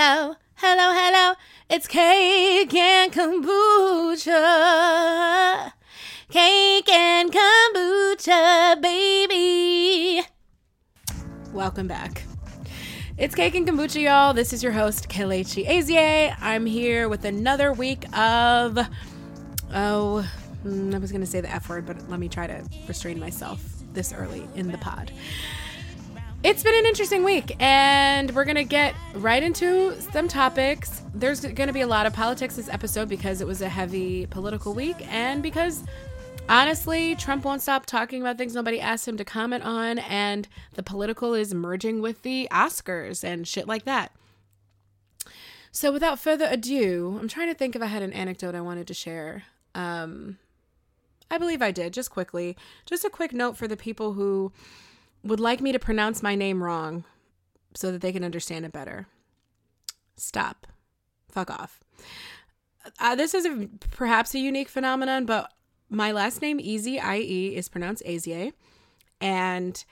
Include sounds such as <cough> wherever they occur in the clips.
Hello, hello, hello. It's cake and kombucha. Cake and kombucha, baby. Welcome back. It's Cake and Kombucha, y'all. This is your host, Kelechi Ezie. I'm here with another week of. Oh, mm, I was going to say the F word, but let me try to restrain myself this early in the pod. It's been an interesting week, and we're going to get right into some topics. There's going to be a lot of politics this episode because it was a heavy political week, and because honestly, Trump won't stop talking about things nobody asked him to comment on, and the political is merging with the Oscars and shit like that. So, without further ado, I'm trying to think if I had an anecdote I wanted to share. Um, I believe I did, just quickly. Just a quick note for the people who would like me to pronounce my name wrong so that they can understand it better. Stop. Fuck off. Uh, this is a, perhaps a unique phenomenon, but my last name, Easy IE, is pronounced Azier. And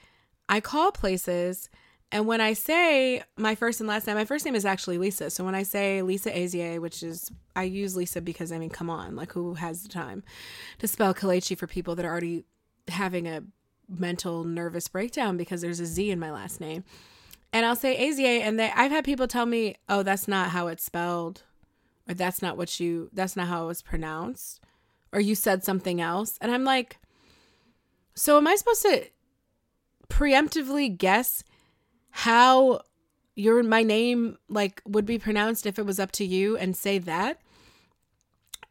I call places, and when I say my first and last name, my first name is actually Lisa. So when I say Lisa Azier, which is, I use Lisa because, I mean, come on, like who has the time to spell Kelechi for people that are already having a mental nervous breakdown because there's a Z in my last name. And I'll say Azier, and they, I've had people tell me, oh, that's not how it's spelled, or that's not what you, that's not how it was pronounced, or you said something else. And I'm like, so am I supposed to preemptively guess how your my name like would be pronounced if it was up to you and say that?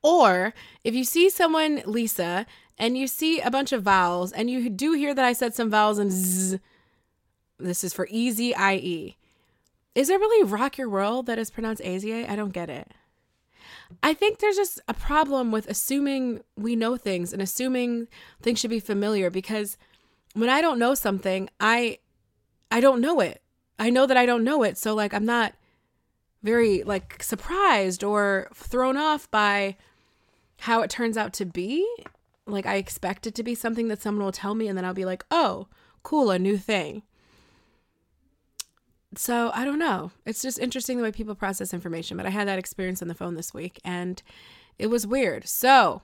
Or if you see someone, Lisa, and you see a bunch of vowels, and you do hear that I said some vowels and z. This is for easy IE. Is there really rock your world that is pronounced Azier? I don't get it. I think there's just a problem with assuming we know things and assuming things should be familiar because when I don't know something, I I don't know it. I know that I don't know it. So like I'm not very like surprised or thrown off by how it turns out to be like I expect it to be something that someone will tell me and then I'll be like, "Oh, cool, a new thing." So, I don't know. It's just interesting the way people process information, but I had that experience on the phone this week and it was weird. So,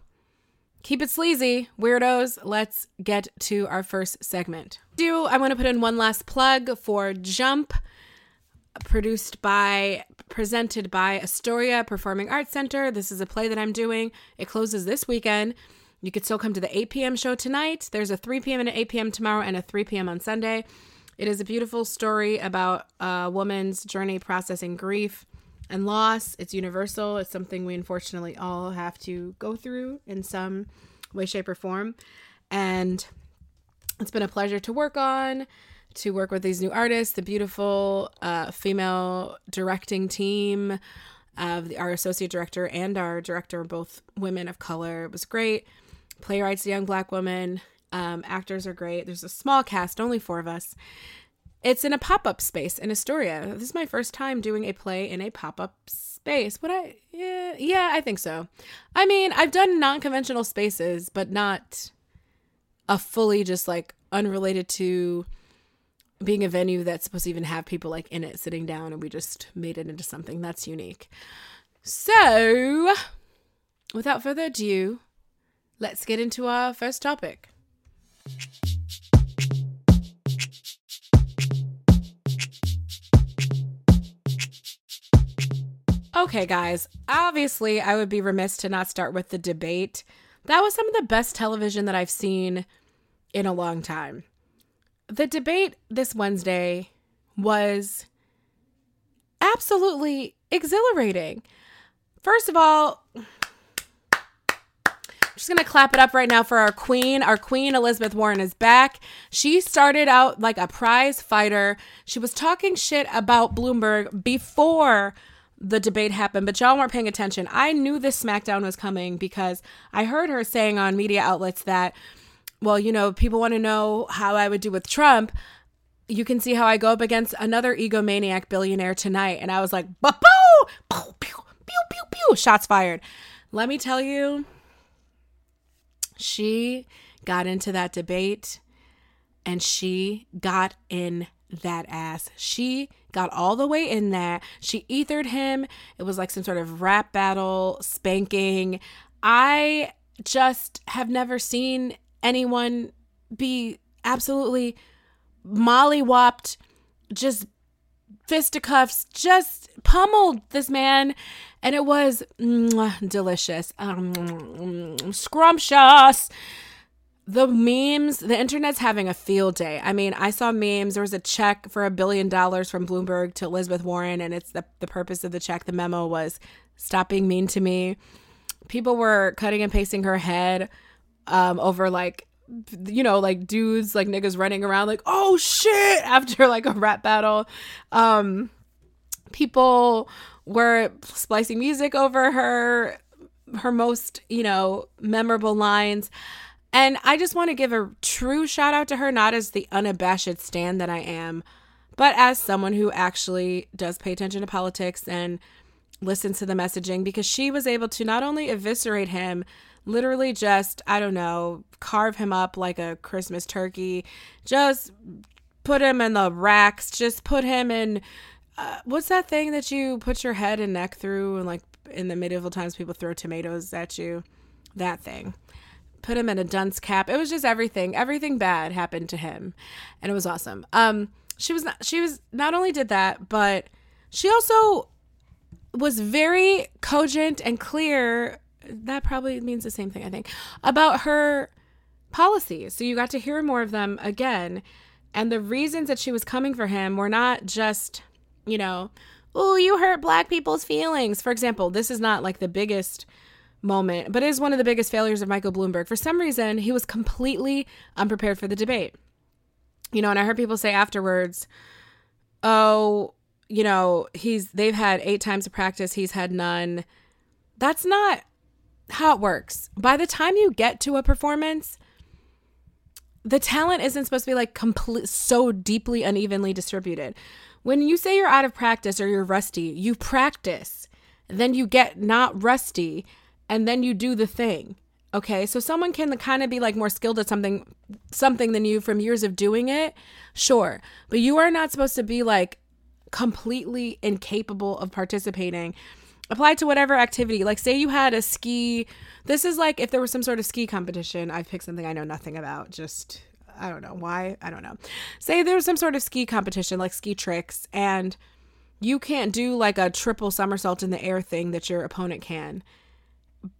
keep it sleazy, weirdos. Let's get to our first segment. Do I want to put in one last plug for Jump produced by presented by Astoria Performing Arts Center. This is a play that I'm doing. It closes this weekend. You could still come to the 8 p.m. show tonight. There's a 3 p.m. and an 8 p.m. tomorrow and a 3 p.m. on Sunday. It is a beautiful story about a woman's journey processing grief and loss. It's universal. It's something we unfortunately all have to go through in some way, shape, or form. And it's been a pleasure to work on, to work with these new artists, the beautiful uh, female directing team of the, our associate director and our director, both women of color. It was great playwrights, a young black woman. Um, actors are great. There's a small cast, only four of us. It's in a pop up space in Astoria. This is my first time doing a play in a pop up space. Would I? Yeah, yeah, I think so. I mean, I've done non conventional spaces, but not a fully just like unrelated to being a venue that's supposed to even have people like in it sitting down and we just made it into something that's unique. So, without further ado, let's get into our first topic. Okay, guys, obviously, I would be remiss to not start with the debate. That was some of the best television that I've seen in a long time. The debate this Wednesday was absolutely exhilarating. First of all, just gonna clap it up right now for our queen. Our queen, Elizabeth Warren, is back. She started out like a prize fighter. She was talking shit about Bloomberg before the debate happened, but y'all weren't paying attention. I knew this SmackDown was coming because I heard her saying on media outlets that, well, you know, people want to know how I would do with Trump. You can see how I go up against another egomaniac billionaire tonight. And I was like, boo, pew, pew, pew, pew, pew, shots fired. Let me tell you, she got into that debate and she got in that ass. She got all the way in there. She ethered him. It was like some sort of rap battle, spanking. I just have never seen anyone be absolutely mollywopped, just fisticuffs, just pummeled this man. And it was mwah, delicious, um, scrumptious the memes, the internet's having a field day. I mean, I saw memes. There was a check for a billion dollars from Bloomberg to Elizabeth Warren, and it's the, the purpose of the check. The memo was stop being mean to me. People were cutting and pasting her head um, over like, you know, like dudes, like niggas running around, like, oh shit, <laughs> after like a rap battle. Um, people were splicing music over her, her most, you know, memorable lines. And I just want to give a true shout out to her, not as the unabashed stand that I am, but as someone who actually does pay attention to politics and listens to the messaging because she was able to not only eviscerate him, literally just, I don't know, carve him up like a Christmas turkey, just put him in the racks, just put him in. Uh, what's that thing that you put your head and neck through and like in the medieval times people throw tomatoes at you that thing put him in a dunce cap. It was just everything. Everything bad happened to him. And it was awesome. Um she was not she was not only did that, but she also was very cogent and clear. That probably means the same thing, I think, about her policies. So you got to hear more of them again. And the reasons that she was coming for him were not just, you know, oh, you hurt black people's feelings. For example, this is not like the biggest moment, but it is one of the biggest failures of Michael Bloomberg. For some reason, he was completely unprepared for the debate. You know, and I heard people say afterwards, "Oh, you know, he's they've had 8 times of practice, he's had none." That's not how it works. By the time you get to a performance, the talent isn't supposed to be like complete so deeply unevenly distributed. When you say you're out of practice or you're rusty, you practice. Then you get not rusty and then you do the thing. Okay, so someone can kind of be like more skilled at something something than you from years of doing it. Sure. But you are not supposed to be like completely incapable of participating. Apply to whatever activity. Like say you had a ski this is like if there was some sort of ski competition. I've picked something I know nothing about. Just I don't know why. I don't know. Say there's some sort of ski competition like ski tricks and you can't do like a triple somersault in the air thing that your opponent can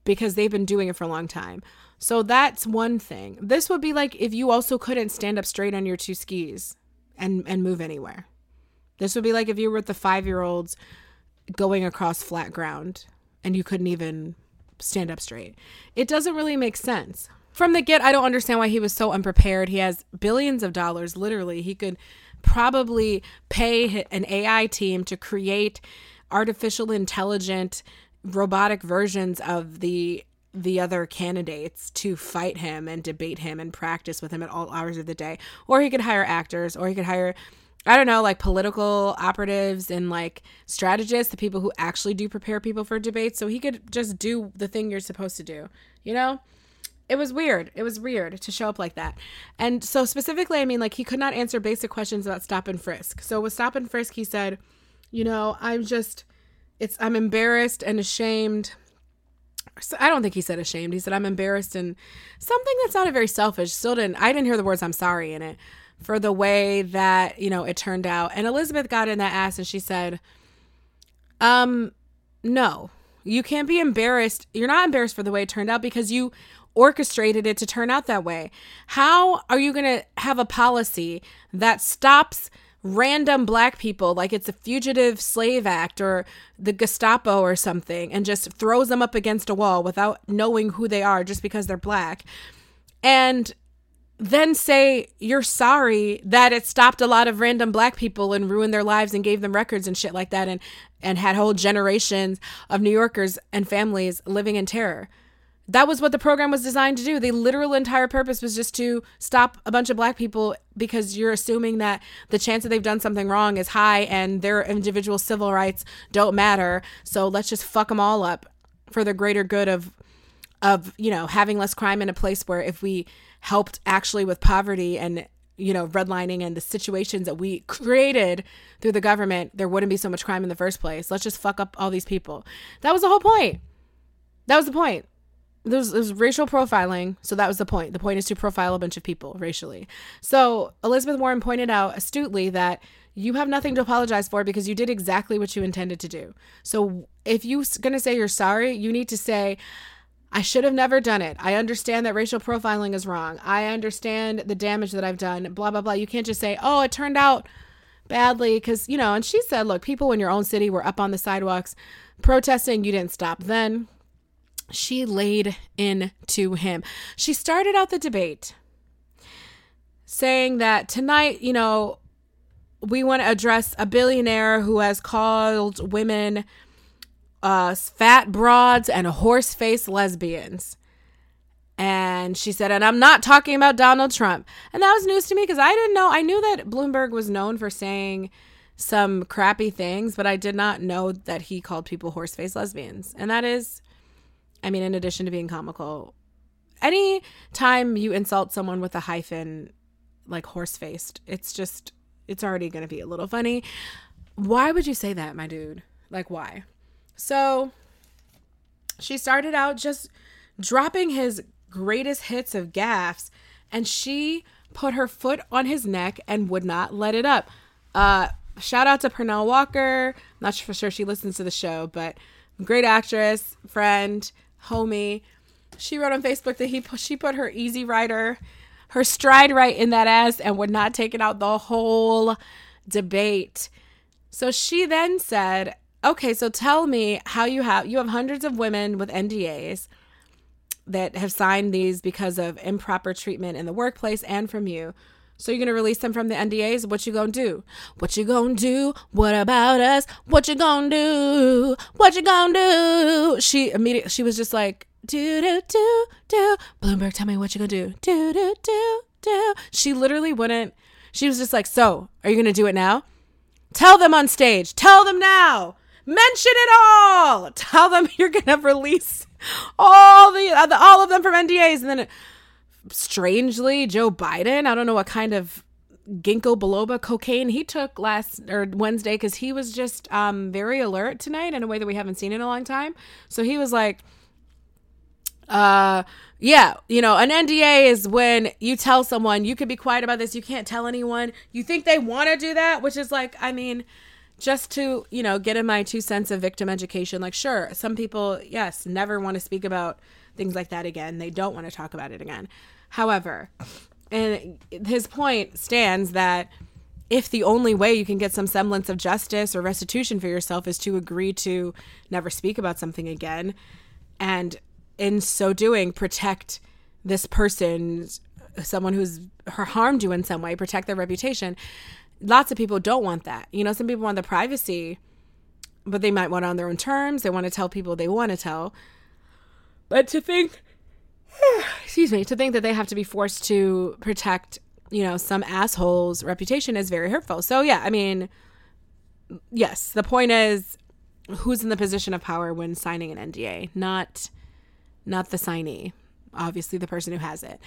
because they've been doing it for a long time. So that's one thing. This would be like if you also couldn't stand up straight on your two skis and and move anywhere. This would be like if you were with the 5-year-olds going across flat ground and you couldn't even stand up straight. It doesn't really make sense. From the get, I don't understand why he was so unprepared. He has billions of dollars literally. He could probably pay an AI team to create artificial intelligent robotic versions of the the other candidates to fight him and debate him and practice with him at all hours of the day or he could hire actors or he could hire I don't know, like political operatives and like strategists, the people who actually do prepare people for debates. So he could just do the thing you're supposed to do, you know? It was weird. It was weird to show up like that. And so, specifically, I mean, like, he could not answer basic questions about stop and frisk. So, with stop and frisk, he said, you know, I'm just, it's I'm embarrassed and ashamed. So I don't think he said ashamed. He said I'm embarrassed and something that sounded very selfish. Still didn't I didn't hear the words I'm sorry in it for the way that, you know, it turned out. And Elizabeth got in that ass and she said, "Um no. You can't be embarrassed. You're not embarrassed for the way it turned out because you orchestrated it to turn out that way. How are you going to have a policy that stops random black people like it's a fugitive slave act or the Gestapo or something and just throws them up against a wall without knowing who they are just because they're black. And then say you're sorry that it stopped a lot of random black people and ruined their lives and gave them records and shit like that and and had whole generations of New Yorkers and families living in terror. That was what the program was designed to do. The literal entire purpose was just to stop a bunch of black people because you're assuming that the chance that they've done something wrong is high and their individual civil rights don't matter. So let's just fuck them all up for the greater good of of, you know, having less crime in a place where if we helped actually with poverty and you know, redlining and the situations that we created through the government, there wouldn't be so much crime in the first place. Let's just fuck up all these people. That was the whole point. That was the point. There's, there's racial profiling, so that was the point. The point is to profile a bunch of people racially. So Elizabeth Warren pointed out astutely that you have nothing to apologize for because you did exactly what you intended to do. So if you're going to say you're sorry, you need to say, I should have never done it. I understand that racial profiling is wrong. I understand the damage that I've done, blah, blah, blah. You can't just say, oh, it turned out badly. Because, you know, and she said, look, people in your own city were up on the sidewalks protesting. You didn't stop then. She laid into him. She started out the debate saying that tonight, you know, we want to address a billionaire who has called women uh, fat broads and horse faced lesbians. And she said, and I'm not talking about Donald Trump. And that was news to me because I didn't know. I knew that Bloomberg was known for saying some crappy things, but I did not know that he called people horse faced lesbians. And that is, I mean, in addition to being comical, any time you insult someone with a hyphen like horse faced, it's just, it's already going to be a little funny. Why would you say that, my dude? Like, why? So she started out just dropping his greatest hits of gaffs, and she put her foot on his neck and would not let it up. Uh, shout out to Pernell Walker. Not for sure she listens to the show, but great actress, friend, homie. She wrote on Facebook that he she put her easy rider, her stride right in that ass and would not take it out the whole debate. So she then said, Okay, so tell me how you have you have hundreds of women with NDAs that have signed these because of improper treatment in the workplace and from you. So you're gonna release them from the NDAs? What you gonna do? What you gonna do? What about us? What you gonna do? What you gonna do? She immediately she was just like do do do do. Bloomberg, tell me what you gonna do? Do do do do. She literally wouldn't. She was just like, so are you gonna do it now? Tell them on stage. Tell them now. Mention it all. Tell them <laughs> you're gonna release all the uh, all of them from NDAs, and then strangely, Joe Biden. I don't know what kind of ginkgo biloba cocaine he took last or Wednesday because he was just um, very alert tonight in a way that we haven't seen in a long time. So he was like, uh, yeah, you know, an NDA is when you tell someone you can be quiet about this, you can't tell anyone. You think they want to do that, which is like, I mean, just to, you know, get in my two cents of victim education. Like, sure, some people, yes, never want to speak about things like that again. They don't want to talk about it again. However, and his point stands that if the only way you can get some semblance of justice or restitution for yourself is to agree to never speak about something again, and in so doing, protect this person, someone who's harmed you in some way, protect their reputation, lots of people don't want that. You know, some people want the privacy, but they might want it on their own terms. They want to tell people they want to tell. But to think, <sighs> excuse me, to think that they have to be forced to protect, you know, some asshole's reputation is very hurtful. So, yeah, I mean, yes, the point is who's in the position of power when signing an NDA, not not the signee, obviously the person who has it.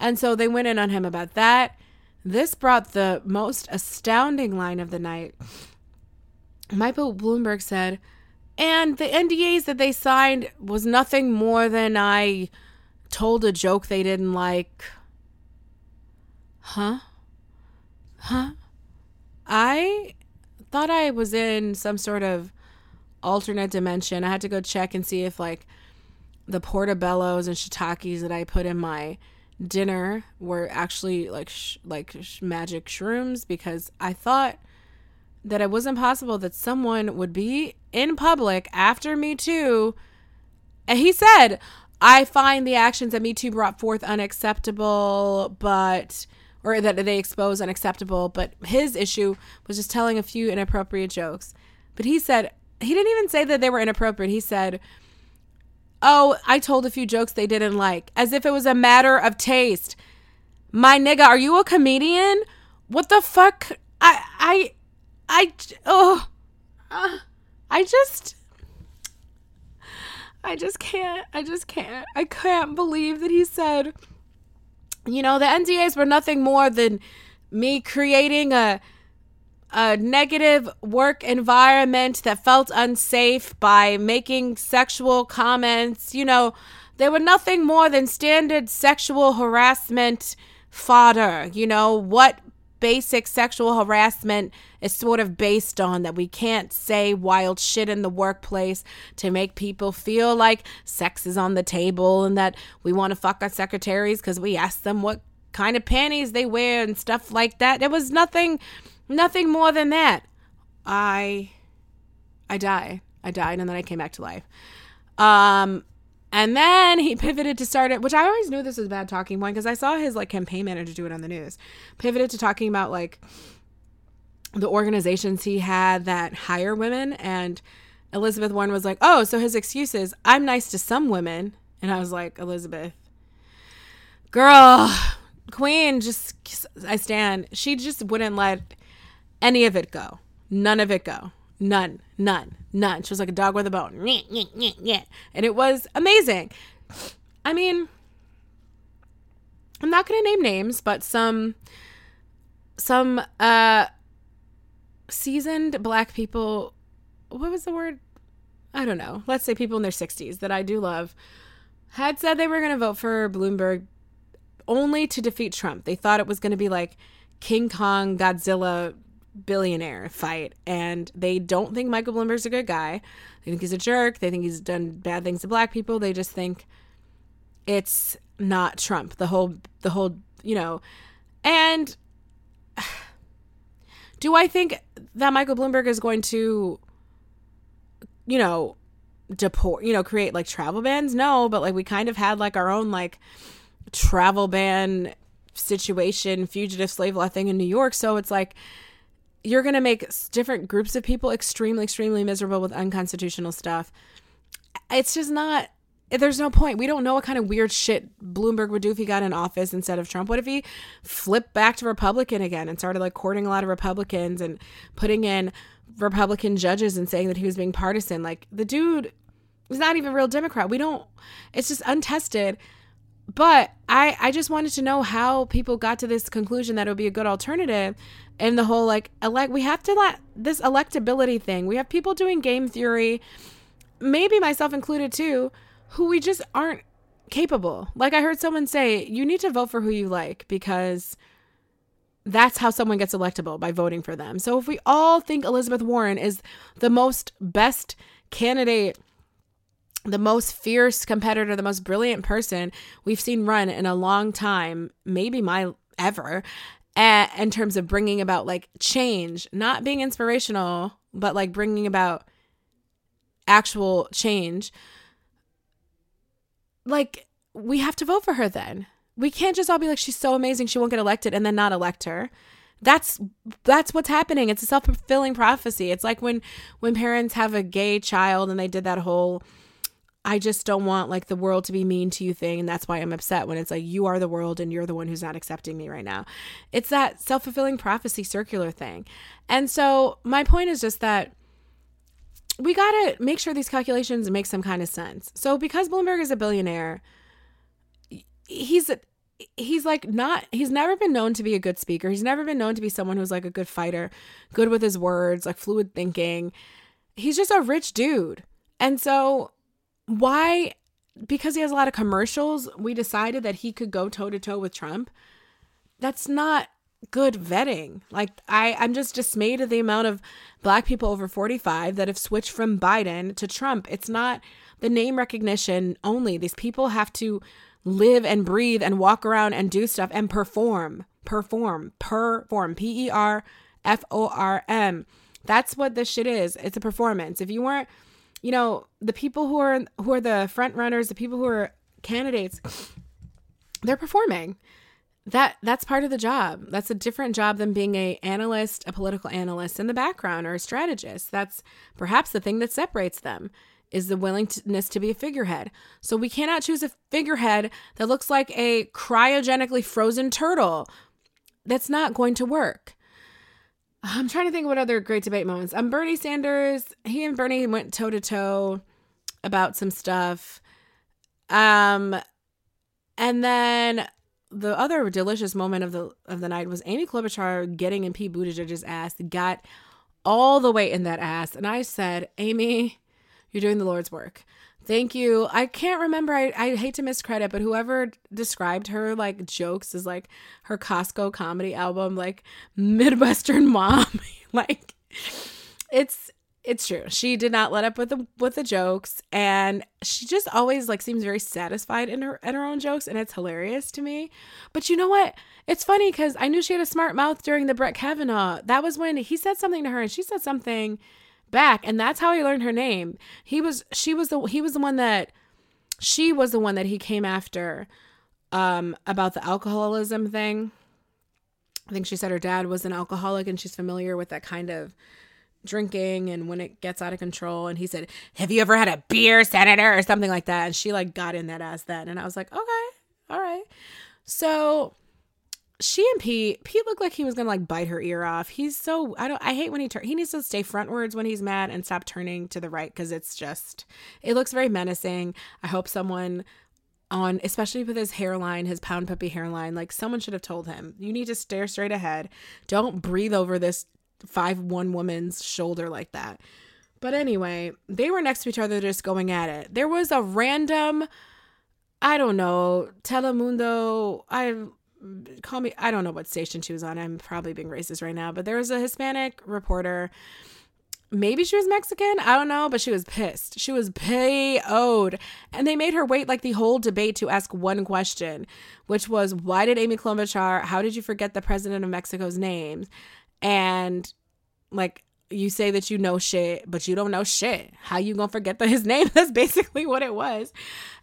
And so they went in on him about that. This brought the most astounding line of the night. Michael Bloomberg said, and the NDAs that they signed was nothing more than I told a joke they didn't like. Huh? Huh? I thought I was in some sort of alternate dimension. I had to go check and see if like the portobellos and shiitakes that I put in my dinner were actually like sh- like sh- magic shrooms because I thought that it wasn't possible that someone would be in public after Me Too. And he said, I find the actions that Me Too brought forth unacceptable, but or that they expose unacceptable. But his issue was just telling a few inappropriate jokes. But he said he didn't even say that they were inappropriate. He said Oh, I told a few jokes they didn't like, as if it was a matter of taste. My nigga, are you a comedian? What the fuck? I, I, I, oh, uh, I just, I just can't, I just can't, I can't believe that he said, you know, the NDAs were nothing more than me creating a a negative work environment that felt unsafe by making sexual comments. You know, they were nothing more than standard sexual harassment fodder. You know, what basic sexual harassment is sort of based on that we can't say wild shit in the workplace to make people feel like sex is on the table and that we want to fuck our secretaries because we asked them what kind of panties they wear and stuff like that. There was nothing Nothing more than that. I I died. I died and then I came back to life. Um and then he <laughs> pivoted to start it, which I always knew this was a bad talking point because I saw his like campaign manager do it on the news. Pivoted to talking about like the organizations he had that hire women and Elizabeth Warren was like, "Oh, so his excuse is I'm nice to some women." And I was like, "Elizabeth, girl, queen, just I stand. She just wouldn't let any of it go. None of it go. None, none, none. She was like a dog with a bone. And it was amazing. I mean, I'm not going to name names, but some some uh seasoned black people what was the word? I don't know. Let's say people in their 60s that I do love had said they were going to vote for Bloomberg only to defeat Trump. They thought it was going to be like King Kong Godzilla billionaire fight and they don't think Michael Bloomberg's a good guy. They think he's a jerk. They think he's done bad things to black people. They just think it's not Trump. The whole the whole, you know. And <sighs> do I think that Michael Bloomberg is going to you know, deport, you know, create like travel bans? No, but like we kind of had like our own like travel ban situation, fugitive slave law thing in New York. So it's like you're going to make different groups of people extremely, extremely miserable with unconstitutional stuff. It's just not, there's no point. We don't know what kind of weird shit Bloomberg would do if he got in office instead of Trump. What if he flipped back to Republican again and started like courting a lot of Republicans and putting in Republican judges and saying that he was being partisan? Like the dude is not even a real Democrat. We don't, it's just untested. But I, I just wanted to know how people got to this conclusion that it would be a good alternative and the whole like elect we have to let this electability thing. We have people doing game theory maybe myself included too who we just aren't capable. Like i heard someone say you need to vote for who you like because that's how someone gets electable by voting for them. So if we all think elizabeth warren is the most best candidate the most fierce competitor the most brilliant person we've seen run in a long time maybe my ever in terms of bringing about like change, not being inspirational, but like bringing about actual change. Like, we have to vote for her then. We can't just all be like, she's so amazing, she won't get elected, and then not elect her. That's that's what's happening. It's a self fulfilling prophecy. It's like when when parents have a gay child and they did that whole I just don't want like the world to be mean to you thing. And that's why I'm upset when it's like, you are the world and you're the one who's not accepting me right now. It's that self fulfilling prophecy circular thing. And so my point is just that we got to make sure these calculations make some kind of sense. So because Bloomberg is a billionaire, he's he's like not he's never been known to be a good speaker. He's never been known to be someone who's like a good fighter, good with his words, like fluid thinking. He's just a rich dude. And so why because he has a lot of commercials, we decided that he could go toe to toe with Trump. That's not good vetting. Like I I'm just dismayed at the amount of black people over 45 that have switched from Biden to Trump. It's not the name recognition only. These people have to live and breathe and walk around and do stuff and perform. Perform. Perform. P E R F O R M. That's what this shit is. It's a performance. If you weren't you know, the people who are who are the front runners, the people who are candidates, they're performing. That that's part of the job. That's a different job than being a analyst, a political analyst in the background or a strategist. That's perhaps the thing that separates them is the willingness to be a figurehead. So we cannot choose a figurehead that looks like a cryogenically frozen turtle. That's not going to work. I'm trying to think what other great debate moments. Um, Bernie Sanders, he and Bernie went toe to toe about some stuff. Um, and then the other delicious moment of the of the night was Amy Klobuchar getting in Pete Buttigieg's ass, got all the way in that ass, and I said, Amy, you're doing the Lord's work. Thank you. I can't remember. I, I hate to miscredit, but whoever described her like jokes as like her Costco comedy album, like Midwestern <laughs> mom, <laughs> like it's it's true. She did not let up with the with the jokes, and she just always like seems very satisfied in her in her own jokes, and it's hilarious to me. But you know what? It's funny because I knew she had a smart mouth during the Brett Kavanaugh. That was when he said something to her, and she said something back, and that's how he learned her name. He was she was the he was the one that she was the one that he came after um about the alcoholism thing. I think she said her dad was an alcoholic, and she's familiar with that kind of drinking and when it gets out of control. And he said have you ever had a beer senator? or something like that. And she like got in that ass then. And i was like okay all right. So she and pete pete looked like he was gonna like bite her ear off he's so i don't i hate when he turn he needs to stay frontwards when he's mad and stop turning to the right because it's just it looks very menacing i hope someone on especially with his hairline his pound puppy hairline like someone should have told him you need to stare straight ahead don't breathe over this five one woman's shoulder like that. But anyway, they were next to each other just going at it. There was a random, I don't know, Telemundo. I call me, I don't know what station she was on. I'm probably being racist right now, but there was a Hispanic reporter. Maybe she was Mexican. I don't know, but she was pissed. She was pay-owed. And they made her wait like the whole debate to ask one question, which was why did Amy Klobuchar, how did you forget the president of Mexico's name? and like you say that you know shit, but you don't know shit. How you gonna forget the, his <laughs> name? That's basically what it was.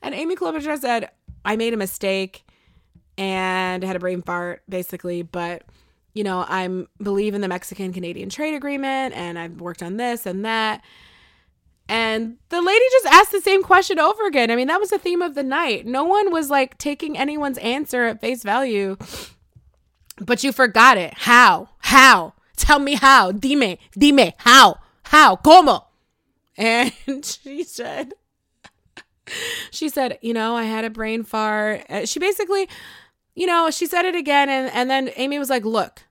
And Amy Klobuchar said, "I made a mistake and had a brain fart, basically, but." You know, I'm believe in the Mexican Canadian trade agreement and I've worked on this and that. And the lady just asked the same question over again. I mean, that was the theme of the night. No one was like taking anyone's answer at face value but you forgot it. How? How? Tell me how. Dime, dime, how? How? Como? And <laughs> she said, she said, you know, I had a brain fart. Uh, she basically, you know, she said it again. And, and then Amy was like, look,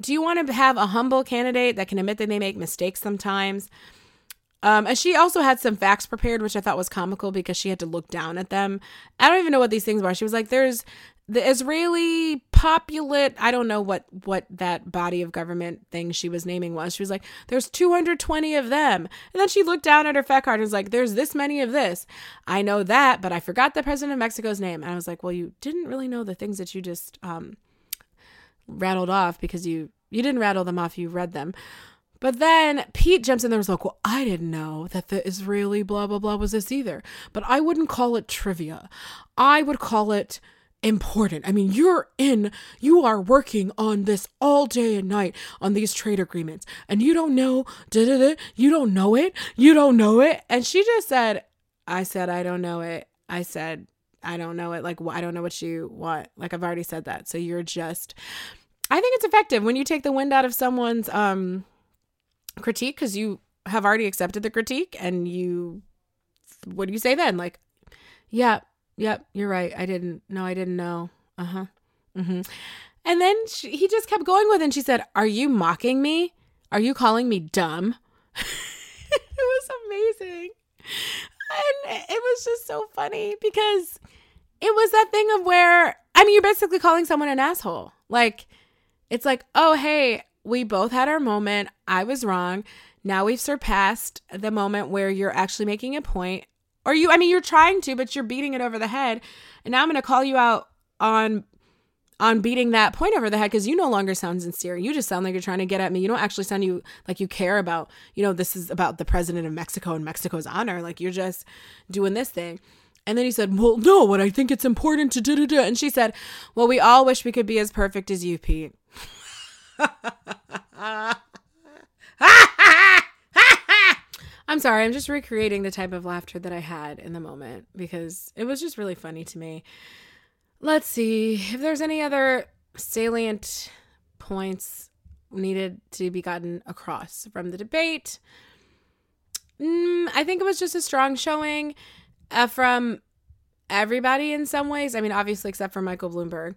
do you want to have a humble candidate that can admit that they make mistakes sometimes? Um, and she also had some facts prepared, which I thought was comical because she had to look down at them. I don't even know what these things were. She was like, "There's the Israeli populate. I don't know what what that body of government thing she was naming was. She was like, "There's 220 of them," and then she looked down at her fact card and was like, "There's this many of this." I know that, but I forgot the president of Mexico's name. And I was like, "Well, you didn't really know the things that you just um, rattled off because you you didn't rattle them off. You read them." But then Pete jumps in there and was like, Well, I didn't know that the Israeli blah, blah, blah was this either. But I wouldn't call it trivia. I would call it important. I mean, you're in, you are working on this all day and night on these trade agreements, and you don't know, you don't know it, you don't know it. And she just said, I said, I don't know it. I said, I don't know it. Like, I don't know what you want. Like, I've already said that. So you're just, I think it's effective when you take the wind out of someone's, um, critique because you have already accepted the critique and you what do you say then like yeah yep you're right i didn't no i didn't know uh-huh mm-hmm. and then she, he just kept going with it and she said are you mocking me are you calling me dumb <laughs> it was amazing and it was just so funny because it was that thing of where i mean you're basically calling someone an asshole like it's like oh hey we both had our moment. I was wrong. Now we've surpassed the moment where you're actually making a point. Or you, I mean, you're trying to, but you're beating it over the head. And now I'm going to call you out on on beating that point over the head because you no longer sound sincere. You just sound like you're trying to get at me. You don't actually sound you like you care about, you know, this is about the president of Mexico and Mexico's honor. Like you're just doing this thing. And then he said, Well, no, what I think it's important to do, do, And she said, Well, we all wish we could be as perfect as you, Pete. <laughs> <laughs> I'm sorry, I'm just recreating the type of laughter that I had in the moment because it was just really funny to me. Let's see if there's any other salient points needed to be gotten across from the debate. Mm, I think it was just a strong showing uh, from everybody in some ways. I mean, obviously, except for Michael Bloomberg.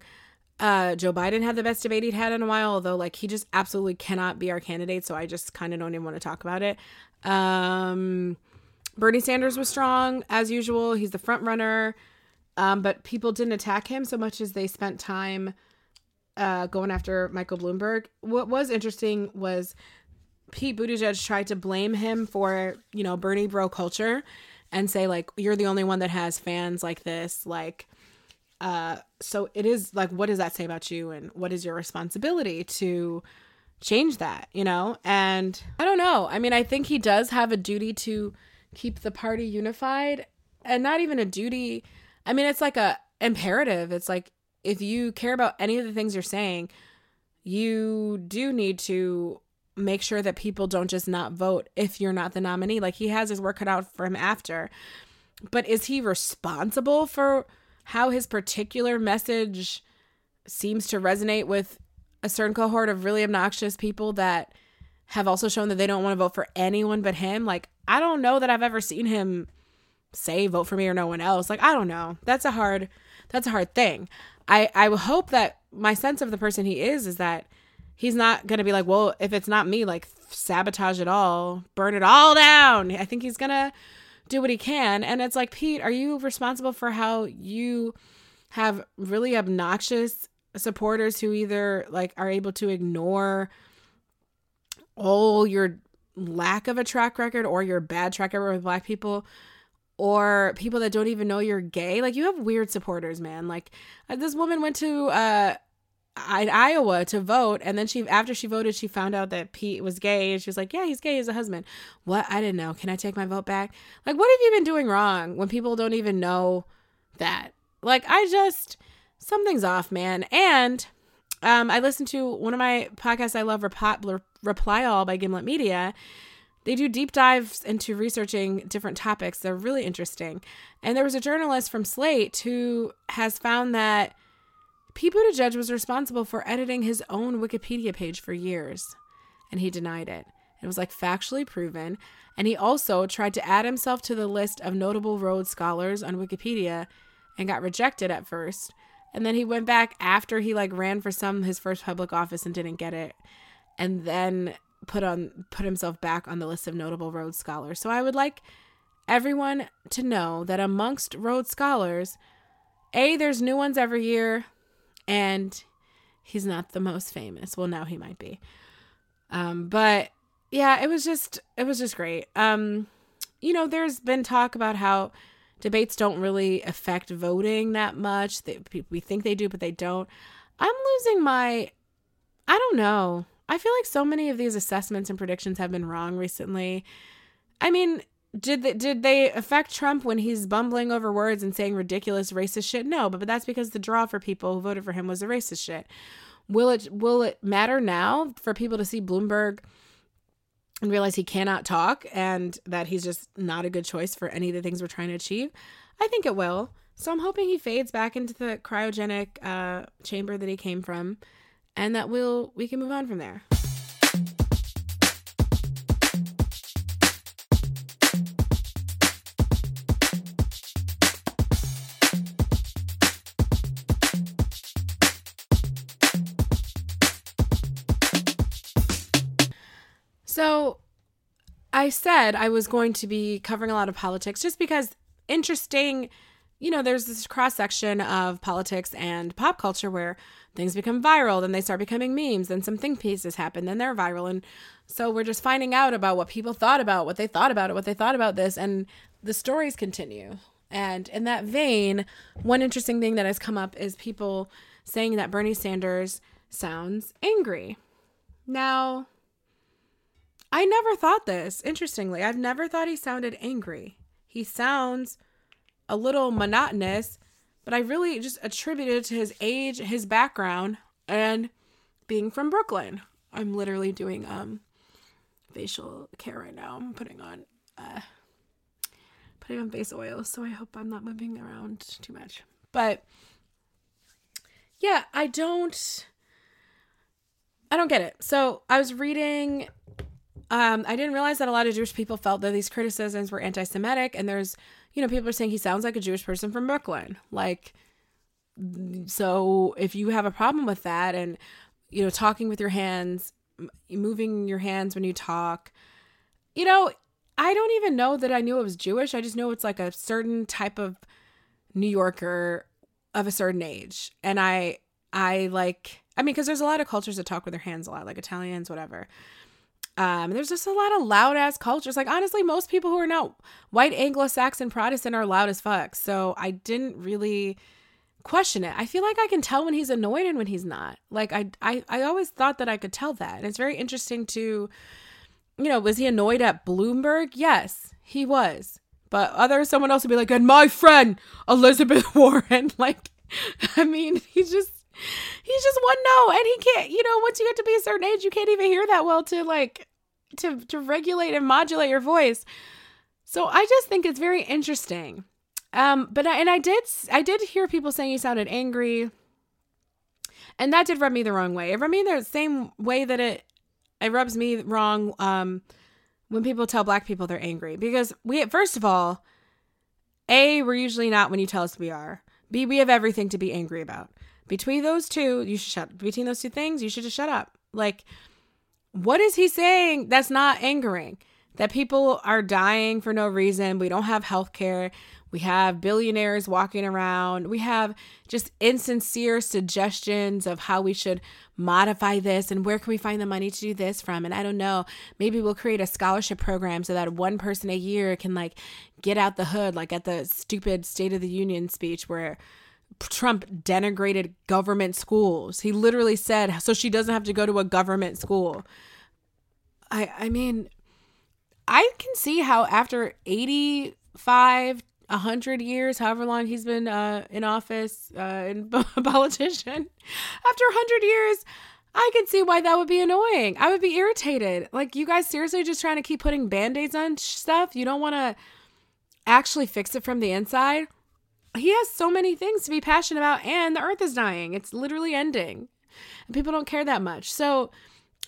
Uh, Joe Biden had the best debate he'd had in a while, although like he just absolutely cannot be our candidate, so I just kind of don't even want to talk about it. Um, Bernie Sanders was strong as usual. He's the front runner, um, but people didn't attack him so much as they spent time uh, going after Michael Bloomberg. What was interesting was Pete Buttigieg tried to blame him for you know Bernie bro culture and say like you're the only one that has fans like this like uh so it is like what does that say about you and what is your responsibility to change that you know and i don't know i mean i think he does have a duty to keep the party unified and not even a duty i mean it's like a imperative it's like if you care about any of the things you're saying you do need to make sure that people don't just not vote if you're not the nominee. Like he has his work cut out for him after. But is he responsible for how his particular message seems to resonate with a certain cohort of really obnoxious people that have also shown that they don't want to vote for anyone but him? Like, I don't know that I've ever seen him say vote for me or no one else. Like, I don't know. That's a hard that's a hard thing. I I hope that my sense of the person he is is that he's not going to be like, well, if it's not me, like sabotage it all, burn it all down. I think he's going to do what he can. And it's like, Pete, are you responsible for how you have really obnoxious supporters who either like are able to ignore all your lack of a track record or your bad track record with black people or people that don't even know you're gay like you have weird supporters man like uh, this woman went to uh Iowa to vote, and then she after she voted, she found out that Pete was gay, and she was like, "Yeah, he's gay. He's a husband." What? I didn't know. Can I take my vote back? Like, what have you been doing wrong when people don't even know that? Like, I just something's off, man. And um, I listened to one of my podcasts I love, Reply, All by Gimlet Media. They do deep dives into researching different topics. They're really interesting. And there was a journalist from Slate who has found that Pete Buttigieg was responsible for editing his own Wikipedia page for years, and he denied it. It was like factually proven. And he also tried to add himself to the list of notable Rhodes Scholars on Wikipedia and got rejected at first. And then he went back after he like ran for some his first public office and didn't get it. And then put on put himself back on the list of notable Rhodes Scholars. So I would like everyone to know that amongst Rhodes Scholars, A, there's new ones every year and he's not the most famous. Well, now he might be. Um, but yeah, it was just it was just great. Um, you know, there's been talk about how debates don't really affect voting that much. They, we think they do, but they don't. I'm losing my I don't know. I feel like so many of these assessments and predictions have been wrong recently. I mean, did they, did they affect Trump when he's bumbling over words and saying ridiculous racist shit? No, but, but that's because the draw for people who voted for him was the racist shit. Will it will it matter now for people to see Bloomberg and realize he cannot talk and that he's just not a good choice for any of the things we're trying to achieve? I think it will. So I'm hoping he fades back into the cryogenic uh, chamber that he came from, and that we'll we can move on from there. I said I was going to be covering a lot of politics just because interesting, you know, there's this cross section of politics and pop culture where things become viral, then they start becoming memes, then some think pieces happen, then they're viral. And so we're just finding out about what people thought about, what they thought about it, what they thought about this, and the stories continue. And in that vein, one interesting thing that has come up is people saying that Bernie Sanders sounds angry. Now, I never thought this. Interestingly, I've never thought he sounded angry. He sounds a little monotonous, but I really just attributed it to his age, his background, and being from Brooklyn. I'm literally doing um facial care right now. I'm putting on uh putting on face oil, so I hope I'm not moving around too much. But yeah, I don't I don't get it. So I was reading um, I didn't realize that a lot of Jewish people felt that these criticisms were anti Semitic. And there's, you know, people are saying he sounds like a Jewish person from Brooklyn. Like, so if you have a problem with that and you know talking with your hands moving your hands when you talk you know i don't even know that i knew it was jewish i just know it's like a certain type of new yorker of a certain age and i i like i mean because there's a lot of cultures that talk with their hands a lot like italians whatever um, there's just a lot of loud ass cultures. Like honestly, most people who are not white Anglo-Saxon Protestant are loud as fuck. So I didn't really question it. I feel like I can tell when he's annoyed and when he's not. Like I I I always thought that I could tell that. And it's very interesting to you know, was he annoyed at Bloomberg? Yes, he was. But other someone else would be like, and my friend Elizabeth <laughs> Warren. Like, <laughs> I mean, he's just he's just one no. And he can't, you know, once you get to be a certain age, you can't even hear that well to like to to regulate and modulate your voice. So I just think it's very interesting um, but I, and I did I did hear people saying he sounded angry, and that did rub me the wrong way. It rubbed me the same way that it it rubs me wrong um, when people tell black people they're angry because we first of all, a we're usually not when you tell us we are. B we have everything to be angry about. Between those two, you should shut. Between those two things, you should just shut up. Like, what is he saying that's not angering? That people are dying for no reason. We don't have health care. We have billionaires walking around. We have just insincere suggestions of how we should modify this and where can we find the money to do this from. And I don't know, maybe we'll create a scholarship program so that one person a year can like get out the hood, like at the stupid State of the Union speech where Trump denigrated government schools. He literally said, so she doesn't have to go to a government school. I I mean, I can see how after 85 a hundred years, however long he's been uh, in office, uh, and <laughs> a politician, after a hundred years, I can see why that would be annoying. I would be irritated. Like, you guys seriously just trying to keep putting band aids on stuff? You don't want to actually fix it from the inside? He has so many things to be passionate about, and the earth is dying. It's literally ending. And people don't care that much. So,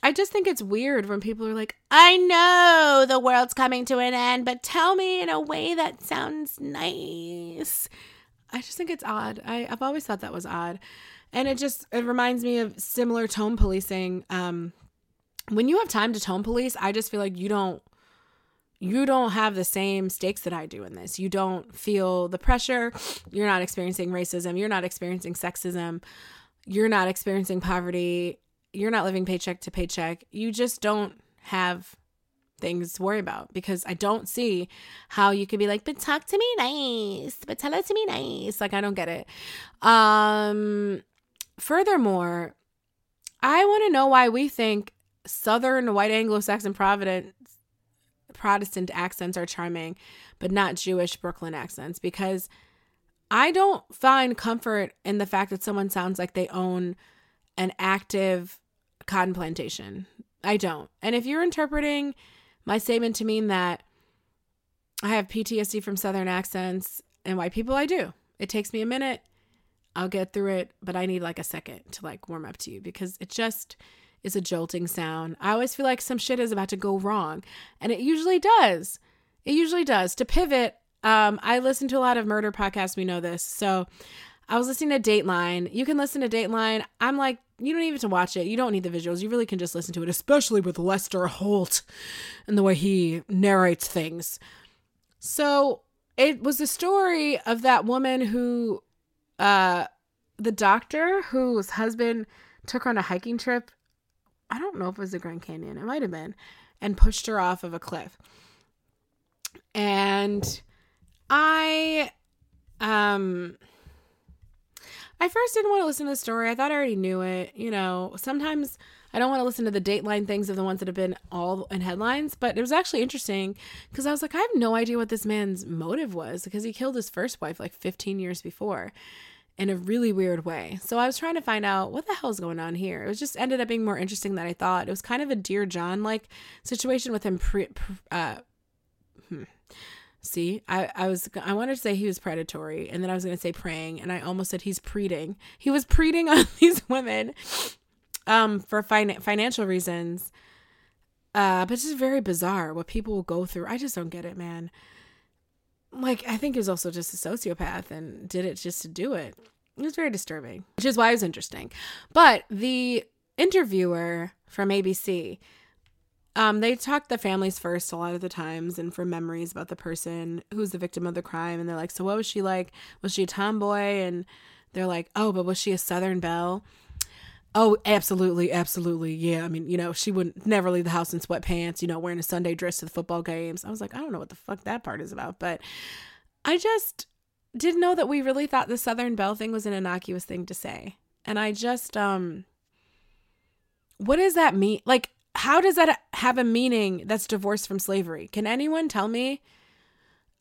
I just think it's weird when people are like, I know the world's coming to an end, but tell me in a way that sounds nice. I just think it's odd. I, have always thought that was odd. And it just it reminds me of similar tone policing. Um, when you have time to tone police, I just feel like you don't you don't have the same stakes that I do in this. You don't feel the pressure. You're not experiencing racism. You're not experiencing sexism. You're not experiencing poverty you're not living paycheck to paycheck. You just don't have things to worry about because I don't see how you could be like, but talk to me nice, but tell it to me nice. Like I don't get it. Um furthermore, I want to know why we think southern white Anglo-Saxon Providence Protestant accents are charming, but not Jewish Brooklyn accents because I don't find comfort in the fact that someone sounds like they own an active cotton plantation. I don't. And if you're interpreting my statement to mean that I have PTSD from Southern accents and white people, I do. It takes me a minute. I'll get through it, but I need like a second to like warm up to you because it just is a jolting sound. I always feel like some shit is about to go wrong, and it usually does. It usually does. To pivot, um, I listen to a lot of murder podcasts. We know this, so I was listening to Dateline. You can listen to Dateline. I'm like, you don't even to watch it. You don't need the visuals. You really can just listen to it, especially with Lester Holt and the way he narrates things. So it was the story of that woman who, uh, the doctor whose husband took her on a hiking trip. I don't know if it was the Grand Canyon. It might have been, and pushed her off of a cliff. And I, um, I first didn't want to listen to the story. I thought I already knew it. You know, sometimes I don't want to listen to the Dateline things of the ones that have been all in headlines, but it was actually interesting because I was like, I have no idea what this man's motive was because he killed his first wife like 15 years before in a really weird way. So I was trying to find out what the hell's going on here. It was just ended up being more interesting than I thought. It was kind of a Dear John like situation with him pre, uh, hmm See, I, I was I wanted to say he was predatory, and then I was gonna say praying, and I almost said he's preding. He was preding <laughs> on these women, um, for fin- financial reasons. Uh, but it's just very bizarre what people will go through. I just don't get it, man. Like I think he was also just a sociopath and did it just to do it. It was very disturbing, which is why it was interesting. But the interviewer from ABC, um, they talk the families first a lot of the times and for memories about the person who's the victim of the crime. And they're like, So what was she like? Was she a tomboy? And they're like, Oh, but was she a Southern Belle? Oh, absolutely, absolutely. Yeah. I mean, you know, she would never leave the house in sweatpants, you know, wearing a Sunday dress to the football games. I was like, I don't know what the fuck that part is about. But I just didn't know that we really thought the Southern Belle thing was an innocuous thing to say. And I just, um, what does that mean? Like, how does that have a meaning that's divorced from slavery? Can anyone tell me?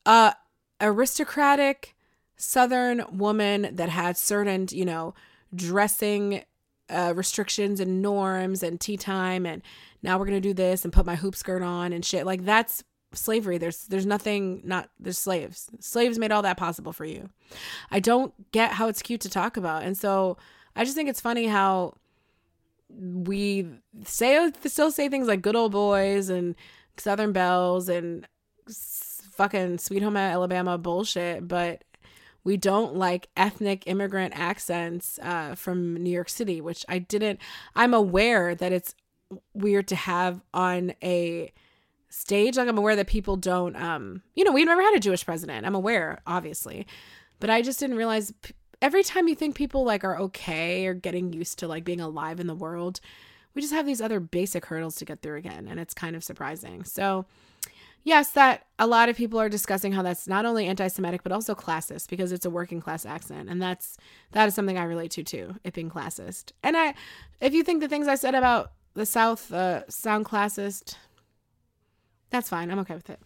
Uh, aristocratic Southern woman that had certain, you know, dressing uh, restrictions and norms and tea time and now we're gonna do this and put my hoop skirt on and shit. Like that's slavery. There's there's nothing not there's slaves. Slaves made all that possible for you. I don't get how it's cute to talk about. And so i just think it's funny how we say still say things like good old boys and southern belles and fucking sweet home alabama bullshit but we don't like ethnic immigrant accents uh, from New York City, which I didn't. I'm aware that it's weird to have on a stage. Like I'm aware that people don't. Um, you know, we've never had a Jewish president. I'm aware, obviously, but I just didn't realize. Every time you think people like are okay or getting used to like being alive in the world, we just have these other basic hurdles to get through again, and it's kind of surprising. So yes, that a lot of people are discussing how that's not only anti-Semitic but also classist because it's a working class accent, and that's that is something I relate to too. It being classist, and I, if you think the things I said about the South uh, sound classist, that's fine. I'm okay with it.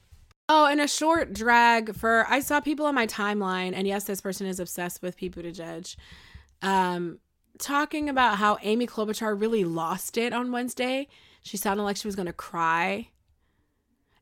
Oh, and a short drag for I saw people on my timeline, and yes, this person is obsessed with Pete Buttigieg, um, talking about how Amy Klobuchar really lost it on Wednesday. She sounded like she was gonna cry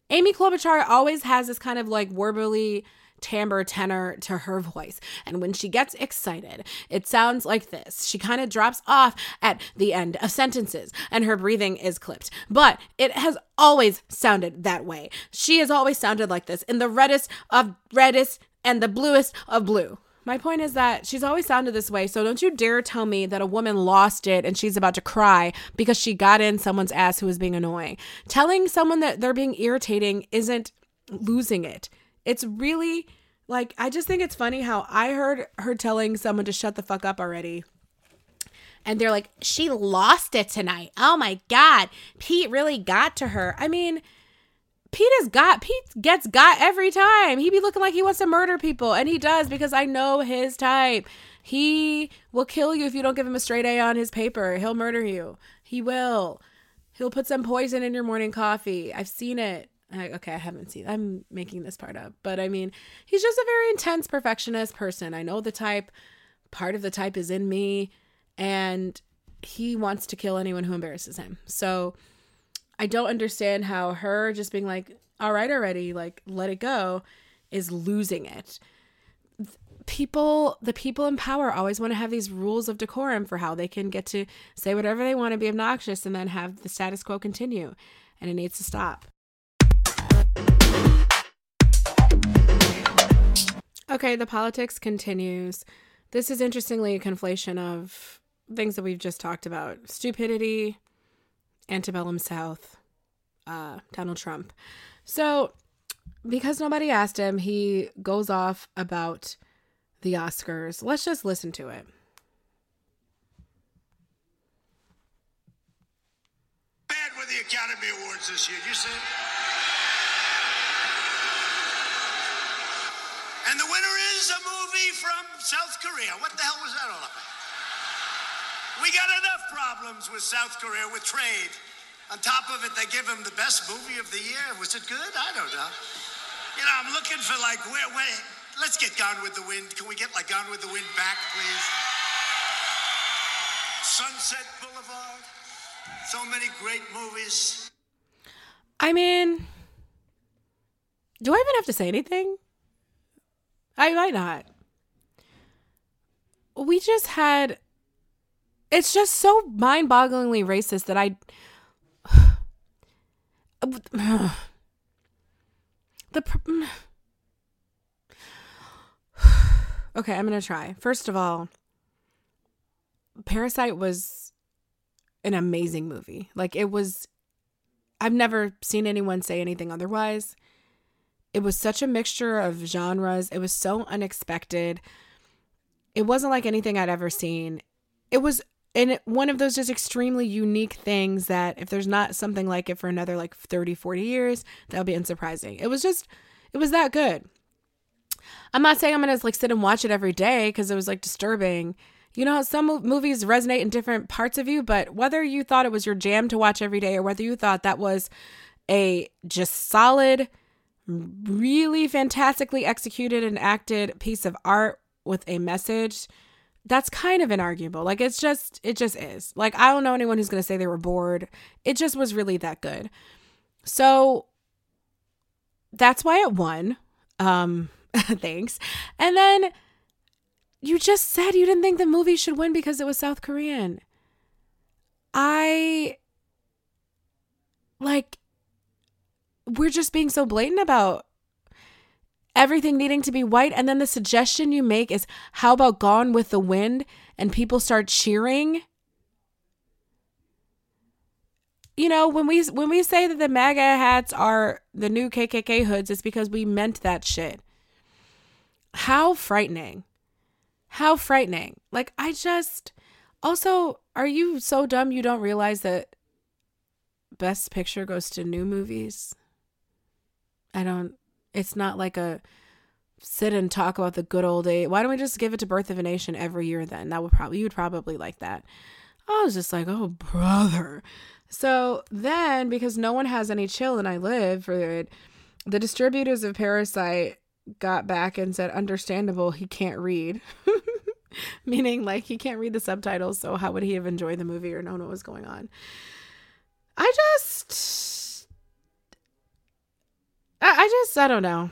Amy Klobuchar always has this kind of like warbly timbre tenor to her voice. And when she gets excited, it sounds like this. She kind of drops off at the end of sentences and her breathing is clipped. But it has always sounded that way. She has always sounded like this in the reddest of reddest and the bluest of blue. My point is that she's always sounded this way, so don't you dare tell me that a woman lost it and she's about to cry because she got in someone's ass who was being annoying. Telling someone that they're being irritating isn't losing it. It's really like I just think it's funny how I heard her telling someone to shut the fuck up already. And they're like, she lost it tonight. Oh my God. Pete really got to her. I mean, Pete has got Pete gets got every time. He be looking like he wants to murder people, and he does because I know his type. He will kill you if you don't give him a straight A on his paper. He'll murder you. He will. He'll put some poison in your morning coffee. I've seen it. I, okay, I haven't seen. I'm making this part up, but I mean, he's just a very intense perfectionist person. I know the type. Part of the type is in me, and he wants to kill anyone who embarrasses him. So I don't understand how her just being like, all right, already, like, let it go, is losing it. People, the people in power always want to have these rules of decorum for how they can get to say whatever they want to be obnoxious and then have the status quo continue. And it needs to stop. Okay, the politics continues. This is interestingly a conflation of things that we've just talked about stupidity, antebellum South, uh, Donald Trump. So, because nobody asked him, he goes off about the Oscars. Let's just listen to it. Bad with the Academy Awards this year, you see? And the winner is a movie from South Korea. What the hell was that all about? We got enough problems with South Korea with trade. On top of it, they give him the best movie of the year. Was it good? I don't know. You know, I'm looking for like where, where let's get Gone with the Wind. Can we get like Gone with the Wind back, please? Sunset Boulevard. So many great movies. I mean, do I even have to say anything? I might not. We just had it's just so mind-bogglingly racist that I <sighs> the <sighs> okay i'm gonna try first of all Parasite was an amazing movie. Like it was I've never seen anyone say anything otherwise. It was such a mixture of genres. It was so unexpected. It wasn't like anything I'd ever seen. It was and one of those just extremely unique things that if there's not something like it for another like 30 40 years that'll be unsurprising. It was just it was that good. I'm not saying i'm gonna like sit and watch it every day because it was like disturbing. You know some movies resonate in different parts of you but whether you thought it was your jam to watch every day or whether you thought that was a just solid really fantastically executed and acted piece of art with a message that's kind of inarguable. Like it's just it just is. Like I don't know anyone who's going to say they were bored. It just was really that good. So that's why it won. Um <laughs> thanks. And then you just said you didn't think the movie should win because it was South Korean. I like we're just being so blatant about everything needing to be white. And then the suggestion you make is how about Gone with the Wind? And people start cheering. You know, when we when we say that the MAGA hats are the new KKK hoods, it's because we meant that shit. How frightening. How frightening. Like I just also, are you so dumb you don't realize that best picture goes to new movies? I don't it's not like a sit and talk about the good old days. Why don't we just give it to Birth of a Nation every year then? That would probably you would probably like that. I was just like, oh brother. So then, because no one has any chill and I live for it, the distributors of Parasite got back and said, understandable, he can't read. <laughs> Meaning, like, he can't read the subtitles, so how would he have enjoyed the movie or known what was going on? I just I, I just I don't know.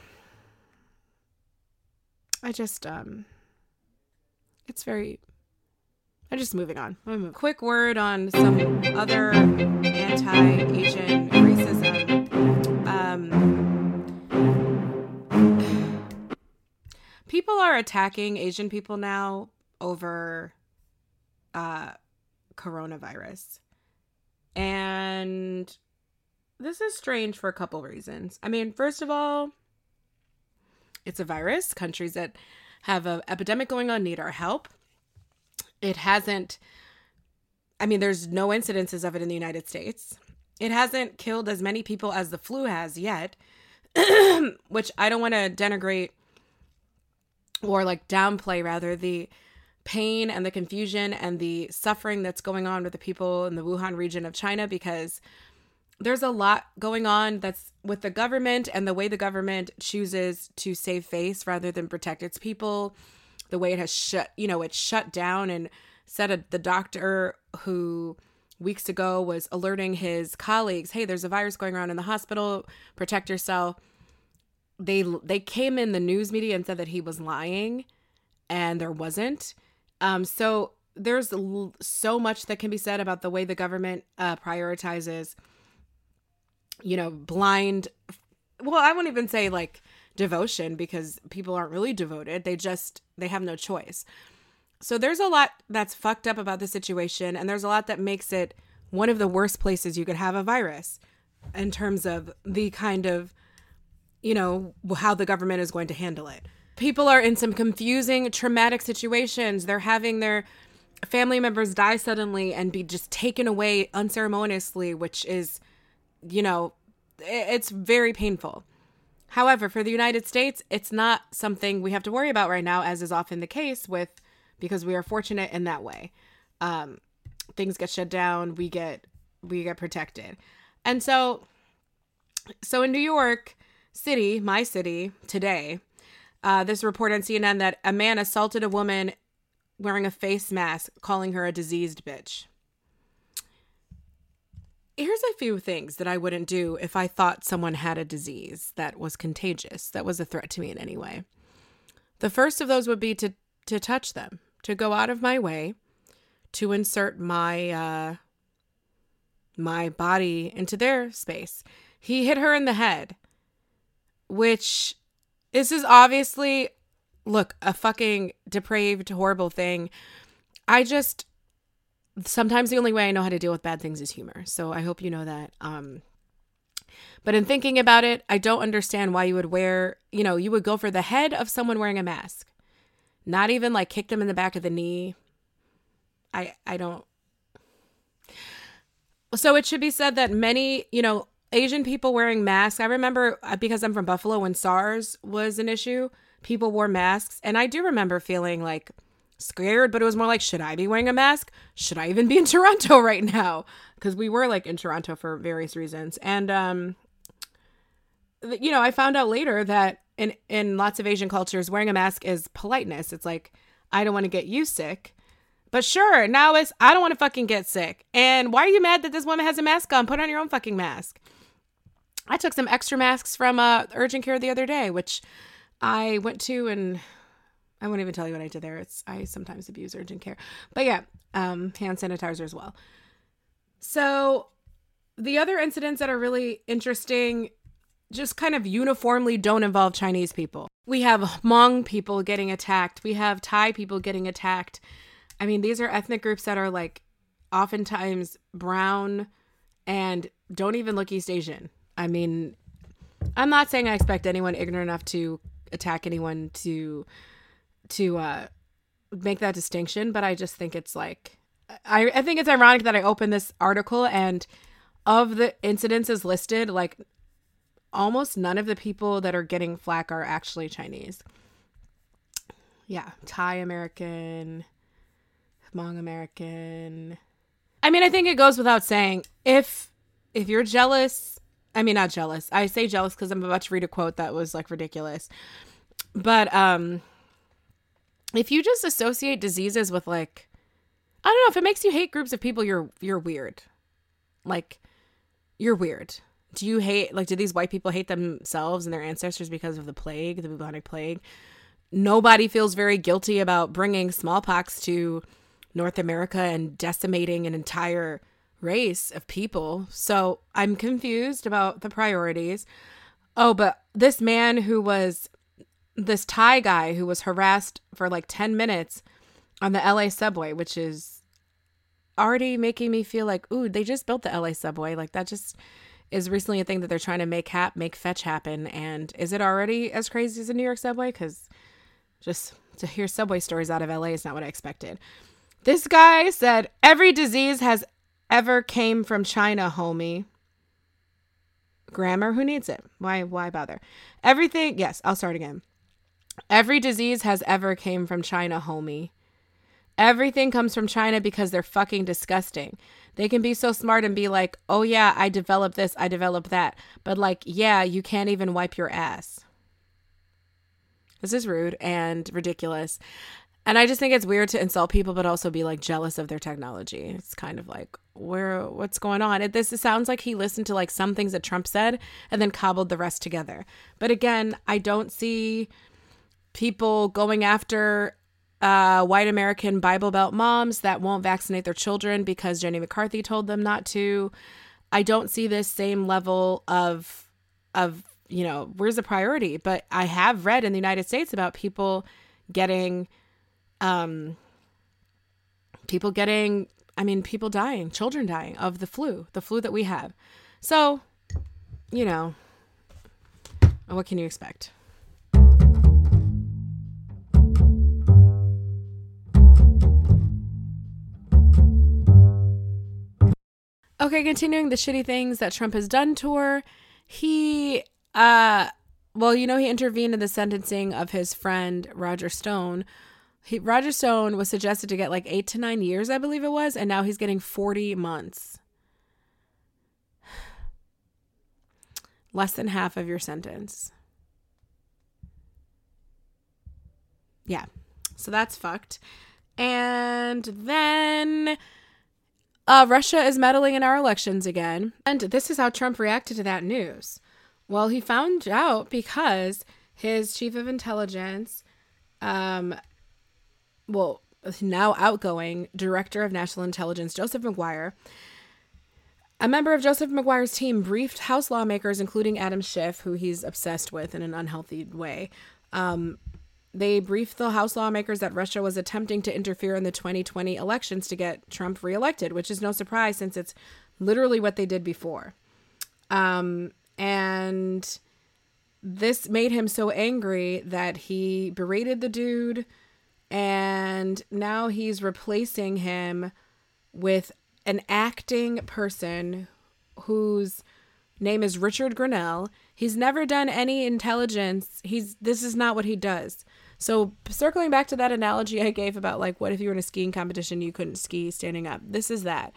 I just um it's very I'm just moving on. Move. Quick word on some other anti-Asian racism. Um, people are attacking Asian people now over uh, coronavirus, and this is strange for a couple reasons. I mean, first of all, it's a virus. Countries that have an epidemic going on need our help. It hasn't, I mean, there's no incidences of it in the United States. It hasn't killed as many people as the flu has yet, <clears throat> which I don't want to denigrate or like downplay, rather, the pain and the confusion and the suffering that's going on with the people in the Wuhan region of China because there's a lot going on that's with the government and the way the government chooses to save face rather than protect its people the way it has shut you know it shut down and said a, the doctor who weeks ago was alerting his colleagues hey there's a virus going around in the hospital. Protect yourself. They they came in the news media and said that he was lying and there wasn't. Um so there's so much that can be said about the way the government uh, prioritizes you know, blind. Well, I wouldn't even say like devotion because people aren't really devoted. They just, they have no choice. So there's a lot that's fucked up about the situation, and there's a lot that makes it one of the worst places you could have a virus in terms of the kind of, you know, how the government is going to handle it. People are in some confusing, traumatic situations. They're having their family members die suddenly and be just taken away unceremoniously, which is you know, it's very painful. However, for the United States, it's not something we have to worry about right now, as is often the case with because we are fortunate in that way. Um, things get shut down, we get we get protected, and so so in New York City, my city, today, uh, this report on CNN that a man assaulted a woman wearing a face mask, calling her a diseased bitch here's a few things that I wouldn't do if I thought someone had a disease that was contagious, that was a threat to me in any way. The first of those would be to to touch them, to go out of my way to insert my uh my body into their space. He hit her in the head, which this is obviously look, a fucking depraved horrible thing. I just sometimes the only way I know how to deal with bad things is humor. So I hope you know that. Um, but in thinking about it, I don't understand why you would wear, you know, you would go for the head of someone wearing a mask, not even like kick them in the back of the knee. I I don't. So it should be said that many, you know, Asian people wearing masks. I remember uh, because I'm from Buffalo when SARS was an issue, people wore masks, and I do remember feeling like scared, but it was more like, should I be wearing a mask? Should I even be in <laughs> Toronto right now? Because we were like in Toronto for various reasons. And, um, you know, I found out later that in, in lots of Asian cultures, wearing a mask is politeness. It's like, I don't want to get you sick. But sure, now it's, I don't want to fucking get sick. And why are you mad that this woman has a mask on? Put on your own fucking mask. I took some extra masks from uh, urgent care the other day, which I went to and I won't even tell you what I did there. It's I sometimes abuse urgent care, but yeah, um, hand sanitizer as well. So the other incidents that are really interesting, just kind of uniformly don't involve Chinese people. We have Hmong people getting attacked. We have Thai people getting attacked. I mean, these are ethnic groups that are like oftentimes brown and don't even look East Asian. I mean, I'm not saying I expect anyone ignorant enough to attack anyone to to uh, make that distinction, but I just think it's like I, I think it's ironic that I opened this article and of the incidences listed, like almost none of the people that are getting flack are actually Chinese. Yeah, Thai American, Hmong American. I mean, I think it goes without saying if if you're jealous, I mean not jealous. I say jealous cuz I'm about to read a quote that was like ridiculous. But um if you just associate diseases with like I don't know, if it makes you hate groups of people, you're you're weird. Like you're weird. Do you hate like do these white people hate themselves and their ancestors because of the plague, the bubonic plague? Nobody feels very guilty about bringing smallpox to North America and decimating an entire race of people. So I'm confused about the priorities. Oh, but this man who was this Thai guy who was harassed for like 10 minutes on the LA subway, which is already making me feel like, ooh, they just built the LA subway. Like that just is recently a thing that they're trying to make hap make fetch happen. And is it already as crazy as the New York subway? Because just to hear subway stories out of LA is not what I expected. This guy said every disease has ever came from China, homie. Grammar, who needs it? Why why bother? Everything, yes, I'll start again. Every disease has ever came from China, homie. Everything comes from China because they're fucking disgusting. They can be so smart and be like, oh yeah, I developed this, I developed that. But like, yeah, you can't even wipe your ass. This is rude and ridiculous. And I just think it's weird to insult people, but also be like jealous of their technology. It's kind of like, where, what's going on? It, this sounds like he listened to like some things that Trump said and then cobbled the rest together. But again, I don't see people going after uh, white American Bible Belt moms that won't vaccinate their children because Jenny McCarthy told them not to. I don't see this same level of of you know where's the priority. But I have read in the United States about people getting, um, people getting. I mean, people dying, children dying of the flu, the flu that we have. So, you know, what can you expect? Okay, continuing the shitty things that Trump has done tour. He uh well, you know, he intervened in the sentencing of his friend Roger Stone. He, Roger Stone was suggested to get like eight to nine years, I believe it was, and now he's getting 40 months. Less than half of your sentence. Yeah. So that's fucked. And then uh, Russia is meddling in our elections again. And this is how Trump reacted to that news. Well, he found out because his chief of intelligence, um, well, now outgoing director of national intelligence, Joseph Maguire, a member of Joseph Maguire's team briefed House lawmakers, including Adam Schiff, who he's obsessed with in an unhealthy way, um, they briefed the House lawmakers that Russia was attempting to interfere in the 2020 elections to get Trump reelected, which is no surprise since it's literally what they did before. Um, and this made him so angry that he berated the dude, and now he's replacing him with an acting person whose name is Richard Grenell. He's never done any intelligence. He's this is not what he does. So circling back to that analogy I gave about like what if you were in a skiing competition you couldn't ski standing up. This is that.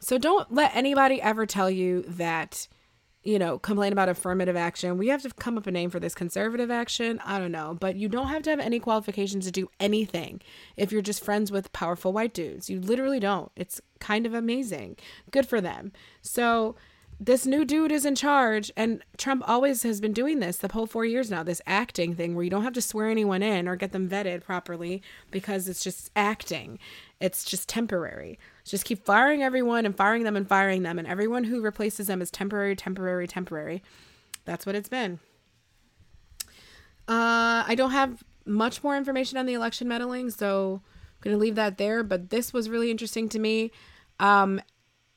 So don't let anybody ever tell you that you know, complain about affirmative action. We have to come up a name for this conservative action. I don't know, but you don't have to have any qualifications to do anything if you're just friends with powerful white dudes. You literally don't. It's kind of amazing. Good for them. So, this new dude is in charge and Trump always has been doing this the whole 4 years now this acting thing where you don't have to swear anyone in or get them vetted properly because it's just acting. It's just temporary. Just keep firing everyone and firing them and firing them and everyone who replaces them is temporary temporary temporary. That's what it's been. Uh I don't have much more information on the election meddling so I'm going to leave that there but this was really interesting to me. Um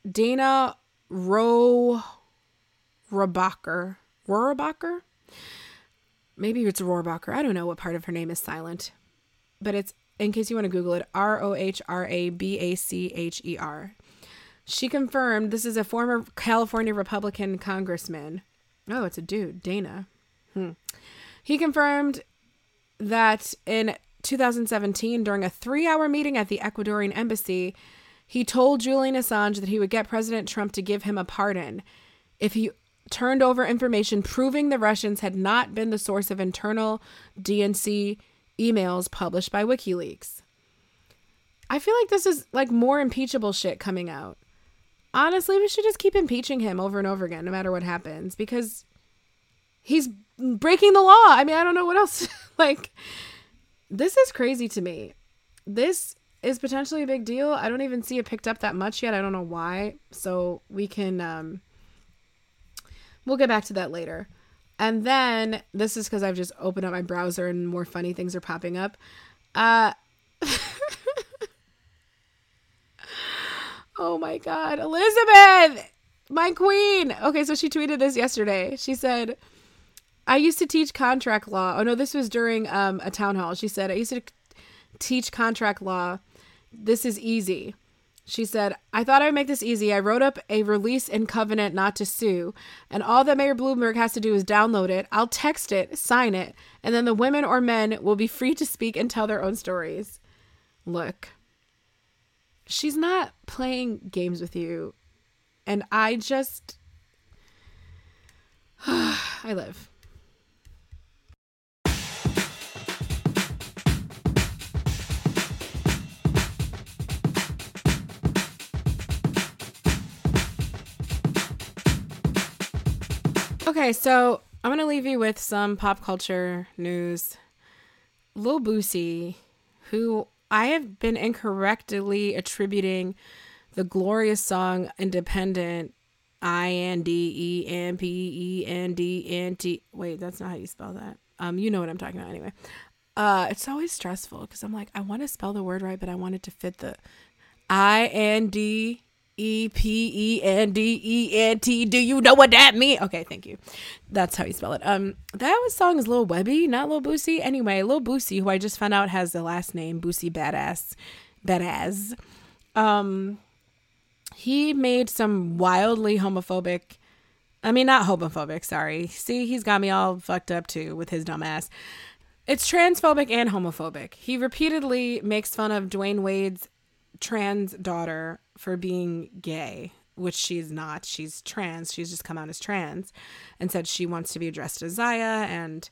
Dana Ro Rohrabacher. Rohrabacher? Maybe it's Rohrabacher. I don't know what part of her name is silent. But it's, in case you want to Google it, R O H R A B A C H E R. She confirmed this is a former California Republican congressman. Oh, it's a dude, Dana. Hmm. He confirmed that in 2017, during a three hour meeting at the Ecuadorian embassy, he told Julian Assange that he would get President Trump to give him a pardon if he turned over information proving the Russians had not been the source of internal DNC emails published by WikiLeaks. I feel like this is like more impeachable shit coming out. Honestly, we should just keep impeaching him over and over again, no matter what happens, because he's breaking the law. I mean, I don't know what else. <laughs> like, this is crazy to me. This is potentially a big deal. I don't even see it picked up that much yet. I don't know why. So we can um we'll get back to that later. And then this is cuz I've just opened up my browser and more funny things are popping up. Uh <laughs> Oh my god, Elizabeth, my queen. Okay, so she tweeted this yesterday. She said, "I used to teach contract law. Oh no, this was during um, a town hall. She said, I used to teach contract law this is easy. She said, I thought I would make this easy. I wrote up a release and covenant not to sue, and all that Mayor Bloomberg has to do is download it. I'll text it, sign it, and then the women or men will be free to speak and tell their own stories. Look, she's not playing games with you, and I just. <sighs> I live. Okay, so I'm gonna leave you with some pop culture news. Lil Boosie, who I have been incorrectly attributing the glorious song "Independent" I N D E N P E N D N T. Wait, that's not how you spell that. Um, you know what I'm talking about anyway. Uh, it's always stressful because I'm like, I want to spell the word right, but I want it to fit the I N D E P E N D E N T. Do you know what that means? Okay, thank you. That's how you spell it. Um, that was song is Lil Webbie, not Lil Boosie. Anyway, Lil Boosie, who I just found out has the last name Boosie Badazz, Badazz. Um, he made some wildly homophobic. I mean, not homophobic. Sorry. See, he's got me all fucked up too with his dumb ass. It's transphobic and homophobic. He repeatedly makes fun of Dwayne Wade's trans daughter for being gay, which she's not. She's trans. She's just come out as trans and said she wants to be addressed as Zaya and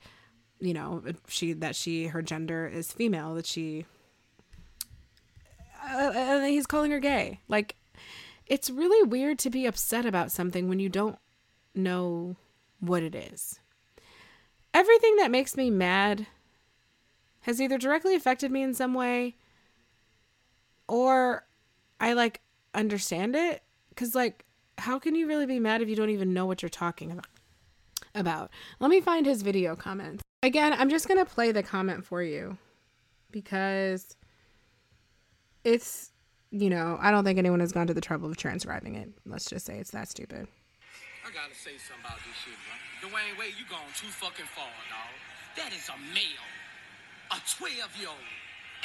you know, she that she her gender is female, that she uh, and he's calling her gay. Like it's really weird to be upset about something when you don't know what it is. Everything that makes me mad has either directly affected me in some way or I like understand it cuz like how can you really be mad if you don't even know what you're talking about? about. Let me find his video comments. Again, I'm just going to play the comment for you because it's, you know, I don't think anyone has gone to the trouble of transcribing it. Let's just say it's that stupid. I gotta say something about this shit, bro. Dwayne Wade, you gone too fucking far, dog. That is a male. A 12 year old.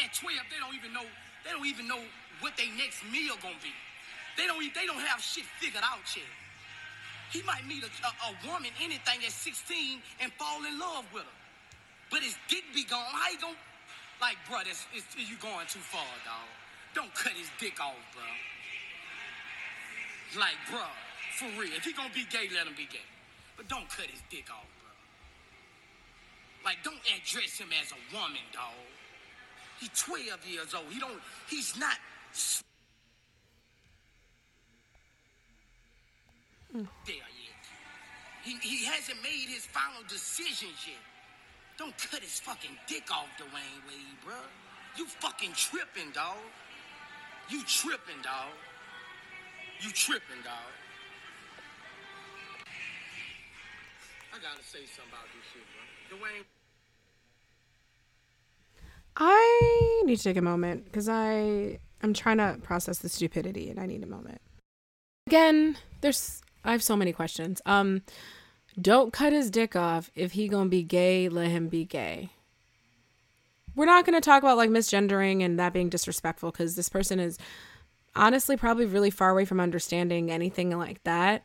At 12, they don't even know, they don't even know what their next meal gonna be. They don't they don't have shit figured out yet. He might meet a, a, a woman, anything at 16, and fall in love with her. But his dick be gone. How you gonna like, bro, is you going too far, dog. Don't cut his dick off, bro. Like, bro, for real. If he gonna be gay, let him be gay. But don't cut his dick off, bro. Like, don't address him as a woman, dog. He's 12 years old. He don't. He's not. There yet. He, he hasn't made his final decisions yet. Don't cut his fucking dick off, Dwayne Wade, bro. You fucking tripping, dog. You tripping, dog. You tripping, dog. I gotta say something about this shit, bro. Dwayne. I need to take a moment because I I'm trying to process the stupidity and I need a moment. Again, there's I have so many questions. Um don't cut his dick off. If he gonna be gay, let him be gay. We're not gonna talk about like misgendering and that being disrespectful because this person is honestly probably really far away from understanding anything like that.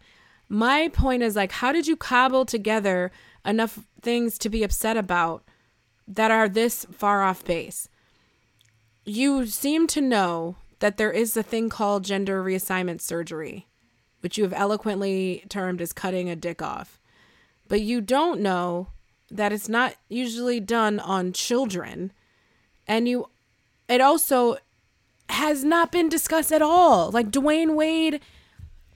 My point is like, how did you cobble together enough things to be upset about that are this far off base? You seem to know that there is a thing called gender reassignment surgery, which you have eloquently termed as cutting a dick off. But you don't know that it's not usually done on children. And you, it also has not been discussed at all. Like Dwayne Wade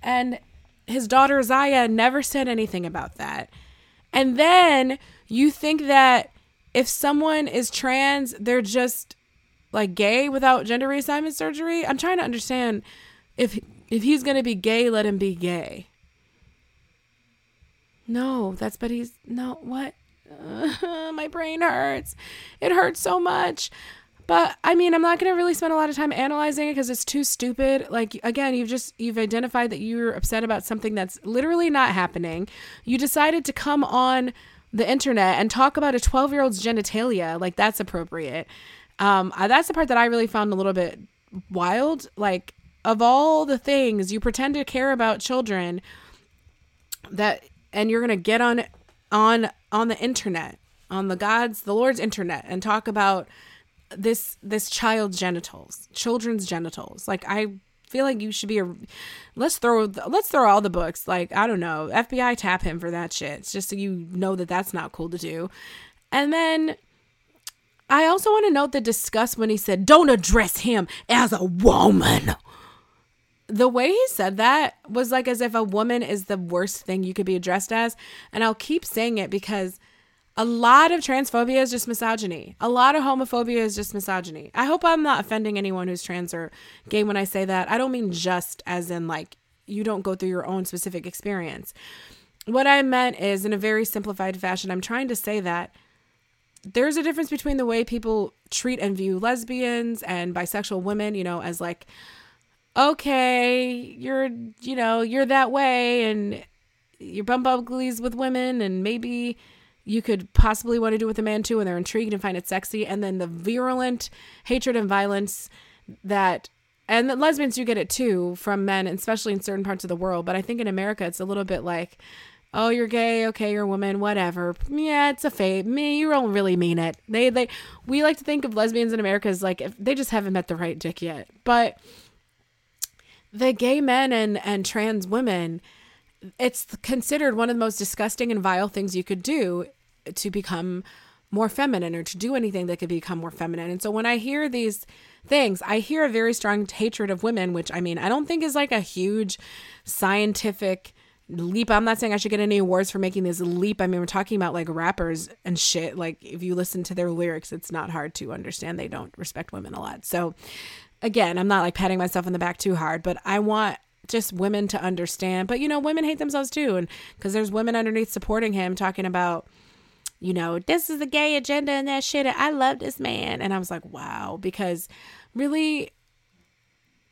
and his daughter Zaya never said anything about that. And then you think that if someone is trans, they're just like gay without gender reassignment surgery. I'm trying to understand if if he's gonna be gay, let him be gay. No, that's but he's no what? <laughs> my brain hurts. It hurts so much. But I mean, I'm not going to really spend a lot of time analyzing it because it's too stupid. Like again, you've just you've identified that you're upset about something that's literally not happening. You decided to come on the internet and talk about a 12 year old's genitalia. Like that's appropriate. Um, that's the part that I really found a little bit wild. Like of all the things you pretend to care about children, that and you're gonna get on on on the internet on the god's the lord's internet and talk about this this child's genitals children's genitals like i feel like you should be a let's throw let's throw all the books like i don't know fbi tap him for that shit it's just so you know that that's not cool to do and then i also want to note the disgust when he said don't address him as a woman the way he said that was like as if a woman is the worst thing you could be addressed as. And I'll keep saying it because a lot of transphobia is just misogyny. A lot of homophobia is just misogyny. I hope I'm not offending anyone who's trans or gay when I say that. I don't mean just as in like you don't go through your own specific experience. What I meant is in a very simplified fashion, I'm trying to say that there's a difference between the way people treat and view lesbians and bisexual women, you know, as like okay, you're, you know, you're that way and you're bump uglies with women and maybe you could possibly want to do with a man too and they're intrigued and find it sexy. And then the virulent hatred and violence that, and the lesbians do get it too from men, especially in certain parts of the world. But I think in America, it's a little bit like, oh, you're gay, okay, you're a woman, whatever. Yeah, it's a fate. Me, you don't really mean it. They, they, we like to think of lesbians in America as like they just haven't met the right dick yet. But the gay men and and trans women it's considered one of the most disgusting and vile things you could do to become more feminine or to do anything that could become more feminine. And so when I hear these things, I hear a very strong hatred of women, which I mean, I don't think is like a huge scientific leap. I'm not saying I should get any awards for making this leap. I mean, we're talking about like rappers and shit. Like if you listen to their lyrics, it's not hard to understand they don't respect women a lot. So again, I'm not like patting myself on the back too hard, but I want just women to understand, but you know, women hate themselves too. And because there's women underneath supporting him talking about, you know, this is the gay agenda and that shit. I love this man. And I was like, wow, because really,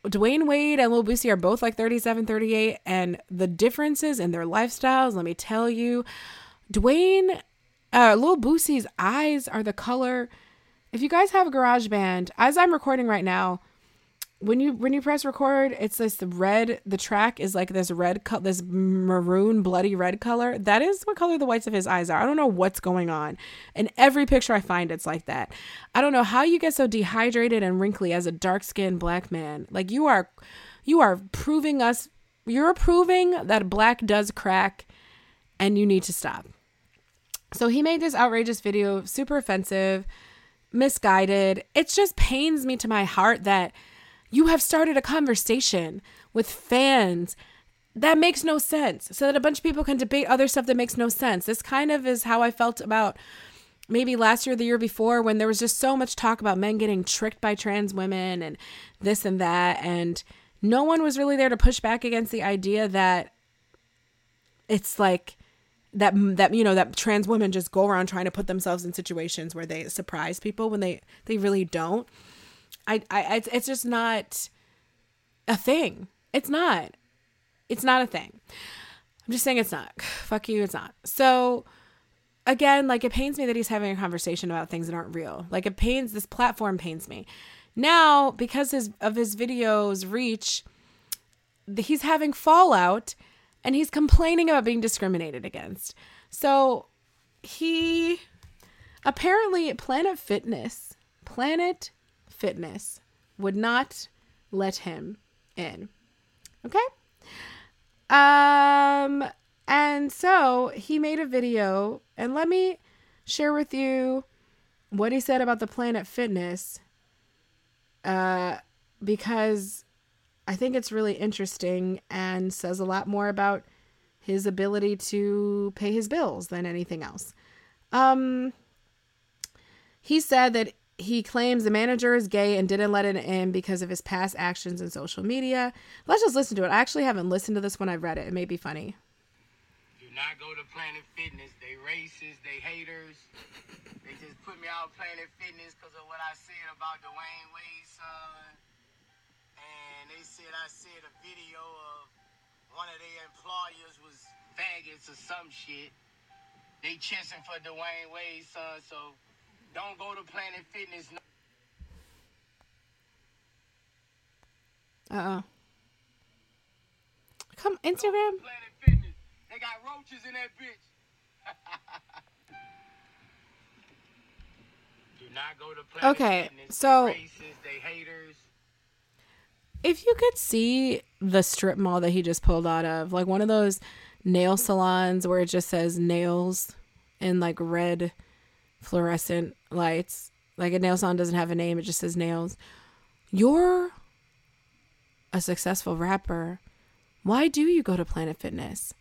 Dwayne Wade and Lil Boosie are both like 37, 38, and the differences in their lifestyles, let me tell you, Dwayne, uh, Lil Boosie's eyes are the color. If you guys have a garage band, as I'm recording right now, when you when you press record, it's this red. The track is like this red, co- this maroon, bloody red color. That is what color the whites of his eyes are. I don't know what's going on. In every picture I find, it's like that. I don't know how you get so dehydrated and wrinkly as a dark skinned black man. Like you are, you are proving us. You're proving that black does crack, and you need to stop. So he made this outrageous video, super offensive, misguided. It just pains me to my heart that you have started a conversation with fans that makes no sense so that a bunch of people can debate other stuff that makes no sense. This kind of is how I felt about maybe last year, the year before, when there was just so much talk about men getting tricked by trans women and this and that. And no one was really there to push back against the idea that it's like that that you know that trans women just go around trying to put themselves in situations where they surprise people when they they really don't I, I it's, it's just not a thing. It's not. It's not a thing. I'm just saying it's not. <sighs> Fuck you, it's not. So again, like it pains me that he's having a conversation about things that aren't real. Like it pains this platform pains me. Now, because his of his videos reach, he's having fallout and he's complaining about being discriminated against. So he apparently Planet Fitness, Planet Fitness would not let him in. Okay? Um and so he made a video and let me share with you what he said about the Planet Fitness uh because I think it's really interesting and says a lot more about his ability to pay his bills than anything else. Um he said that he claims the manager is gay and didn't let it in because of his past actions in social media. Let's just listen to it. I actually haven't listened to this when I've read it. It may be funny. Do not go to Planet Fitness. They racist. They haters. they just put me out Planet Fitness because of what I said about Dwyane Wade's son. And they said I said a video of one of their employers was faggots or some shit. They chasing for Dwyane Wade's son, so don't go to Planet Fitness. Uh oh. Come Instagram. Planet Fitness. They got roaches in that bitch. <laughs> Do not go to Planet Okay, Fitness. so- racist, they haters. If you could see the strip mall that he just pulled out of, like one of those nail salons where it just says nails in like red fluorescent lights. Like a nail salon doesn't have a name, it just says nails. You're a successful rapper. Why do you go to Planet Fitness?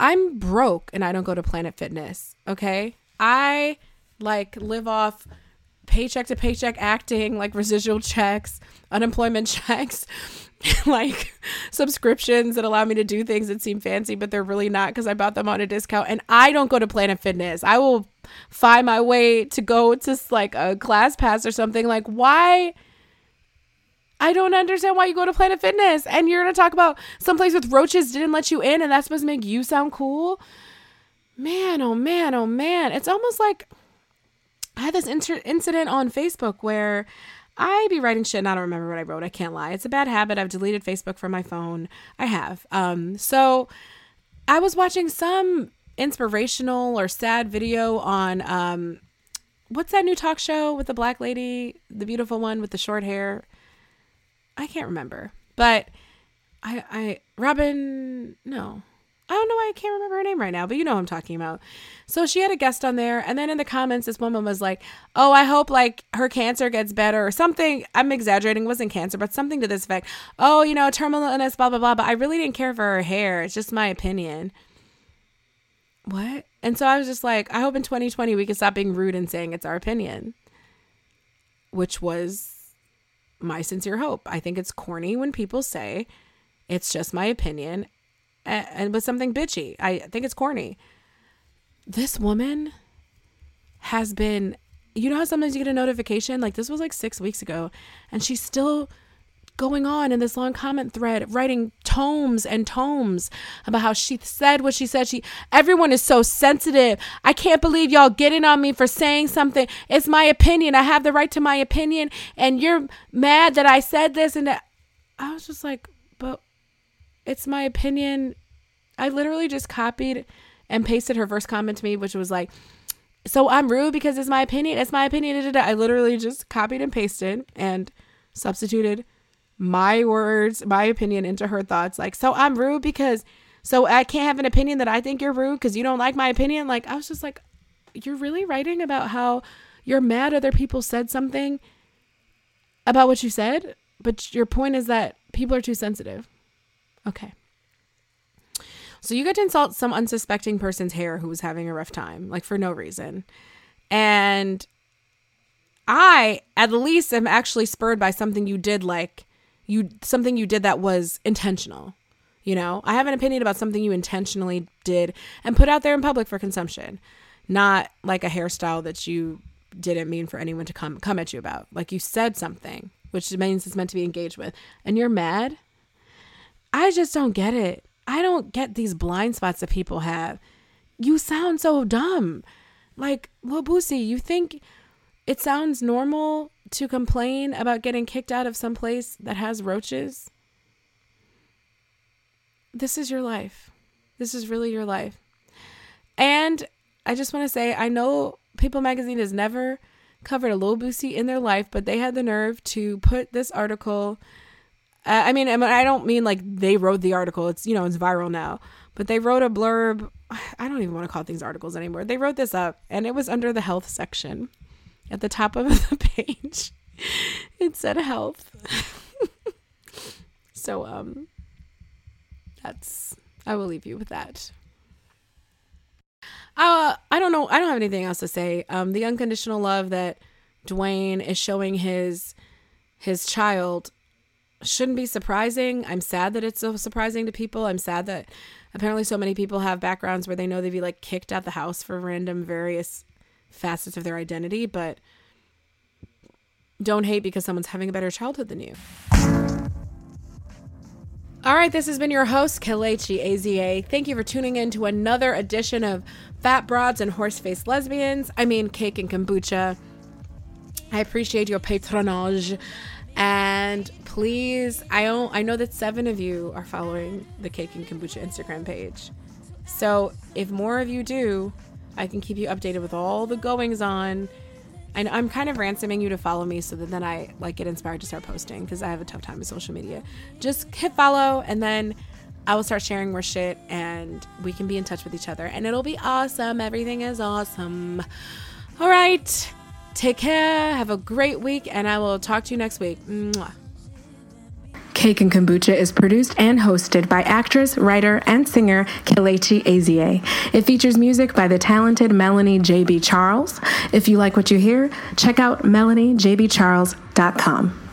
I'm broke and I don't go to Planet Fitness, okay? I like live off paycheck to paycheck acting, like residual checks, unemployment <laughs> checks, <laughs> like subscriptions that allow me to do things that seem fancy, but they're really not because I bought them on a discount. And I don't go to Planet Fitness. I will find my way to go to like a class pass or something. Like, why? I don't understand why you go to Planet Fitness and you're to talk about someplace with roaches didn't let you in and that's supposed to make you sound cool. Man, oh man, oh man. It's almost like I had this inter- incident on Facebook where I be writing shit and I don't remember what I wrote. I can't lie. It's a bad habit. I've deleted Facebook from my phone. I have. Um, so I was watching some inspirational or sad video on um, what's that new talk show with the black lady, the beautiful one with the short hair? I can't remember, but I, I, Robin, no, I don't know why I can't remember her name right now, but you know what I'm talking about. So she had a guest on there, and then in the comments, this woman was like, "Oh, I hope like her cancer gets better or something." I'm exaggerating, wasn't cancer, but something to this effect. Oh, you know, terminal illness, blah blah blah. But I really didn't care for her hair. It's just my opinion. What? And so I was just like, I hope in 2020 we can stop being rude and saying it's our opinion, which was my sincere hope. I think it's corny when people say It's just my opinion. And, with something bitchy. I think it's corny. This woman has been, you know how sometimes you get a notification? Like this was like six weeks ago, and she's still going on in this long comment thread writing tomes and tomes about how she said what she said she everyone is so sensitive i can't believe y'all getting on me for saying something it's my opinion i have the right to my opinion and you're mad that i said this and that. i was just like but it's my opinion i literally just copied and pasted her first comment to me which was like so i'm rude because it's my opinion it's my opinion i literally just copied and pasted and substituted my words, my opinion into her thoughts. Like, so I'm rude because, so I can't have an opinion that I think you're rude because you don't like my opinion. Like, I was just like, you're really writing about how you're mad other people said something about what you said, but your point is that people are too sensitive. Okay. So you get to insult some unsuspecting person's hair who was having a rough time, like for no reason. And I, at least, am actually spurred by something you did like you something you did that was intentional. You know, I have an opinion about something you intentionally did and put out there in public for consumption, not like a hairstyle that you didn't mean for anyone to come come at you about. Like you said something, which means it's meant to be engaged with, and you're mad. I just don't get it. I don't get these blind spots that people have. You sound so dumb. Like, Lil Boosie, you think it sounds normal to complain about getting kicked out of some place that has roaches. This is your life. This is really your life. And I just want to say I know People Magazine has never covered a Lil Boosie in their life, but they had the nerve to put this article. Uh, I mean, I don't mean like they wrote the article. It's you know it's viral now, but they wrote a blurb. <sighs> I don't even want to call things articles anymore. They wrote this up, and it was under the health section at the top <laughs> of the page. It said health. <laughs> so um that's I will leave you with that. Uh, I don't know. I don't have anything else to say. Um, the unconditional love that Dwyane is showing his his child shouldn't be surprising. I'm sad that it's so surprising to people. I'm sad that apparently so many people have backgrounds where they know they'd be like kicked out the house for random various facets of their identity, but don't hate because someone's having a better childhood than you. All right, this has been your host, Kelechi Ezie. Thank you for tuning in to another edition of Fat Broads and Horse-Faced Lesbians. I mean, Cake and Kombucha. I appreciate your patronage. And please, I know, I know that seven of you are following the Cake and Kombucha Instagram page. So if more of you do, I can keep you updated with all the goings on. And I'm kind of ransoming you to follow me so that then I like get inspired to start posting because I have a tough time with social media. Just hit follow and then I will start sharing more shit and we can be in touch with each other and it'll be awesome. Everything is awesome. All right. Take care. Have a great week, and I will talk to you next week. Mwah. Cake and Kombucha is produced and hosted by actress, writer, and singer Kelechi Ezie. It features music by the talented Melanie J.B. Charles. If you like what you hear, check out melaniejbcharles.com.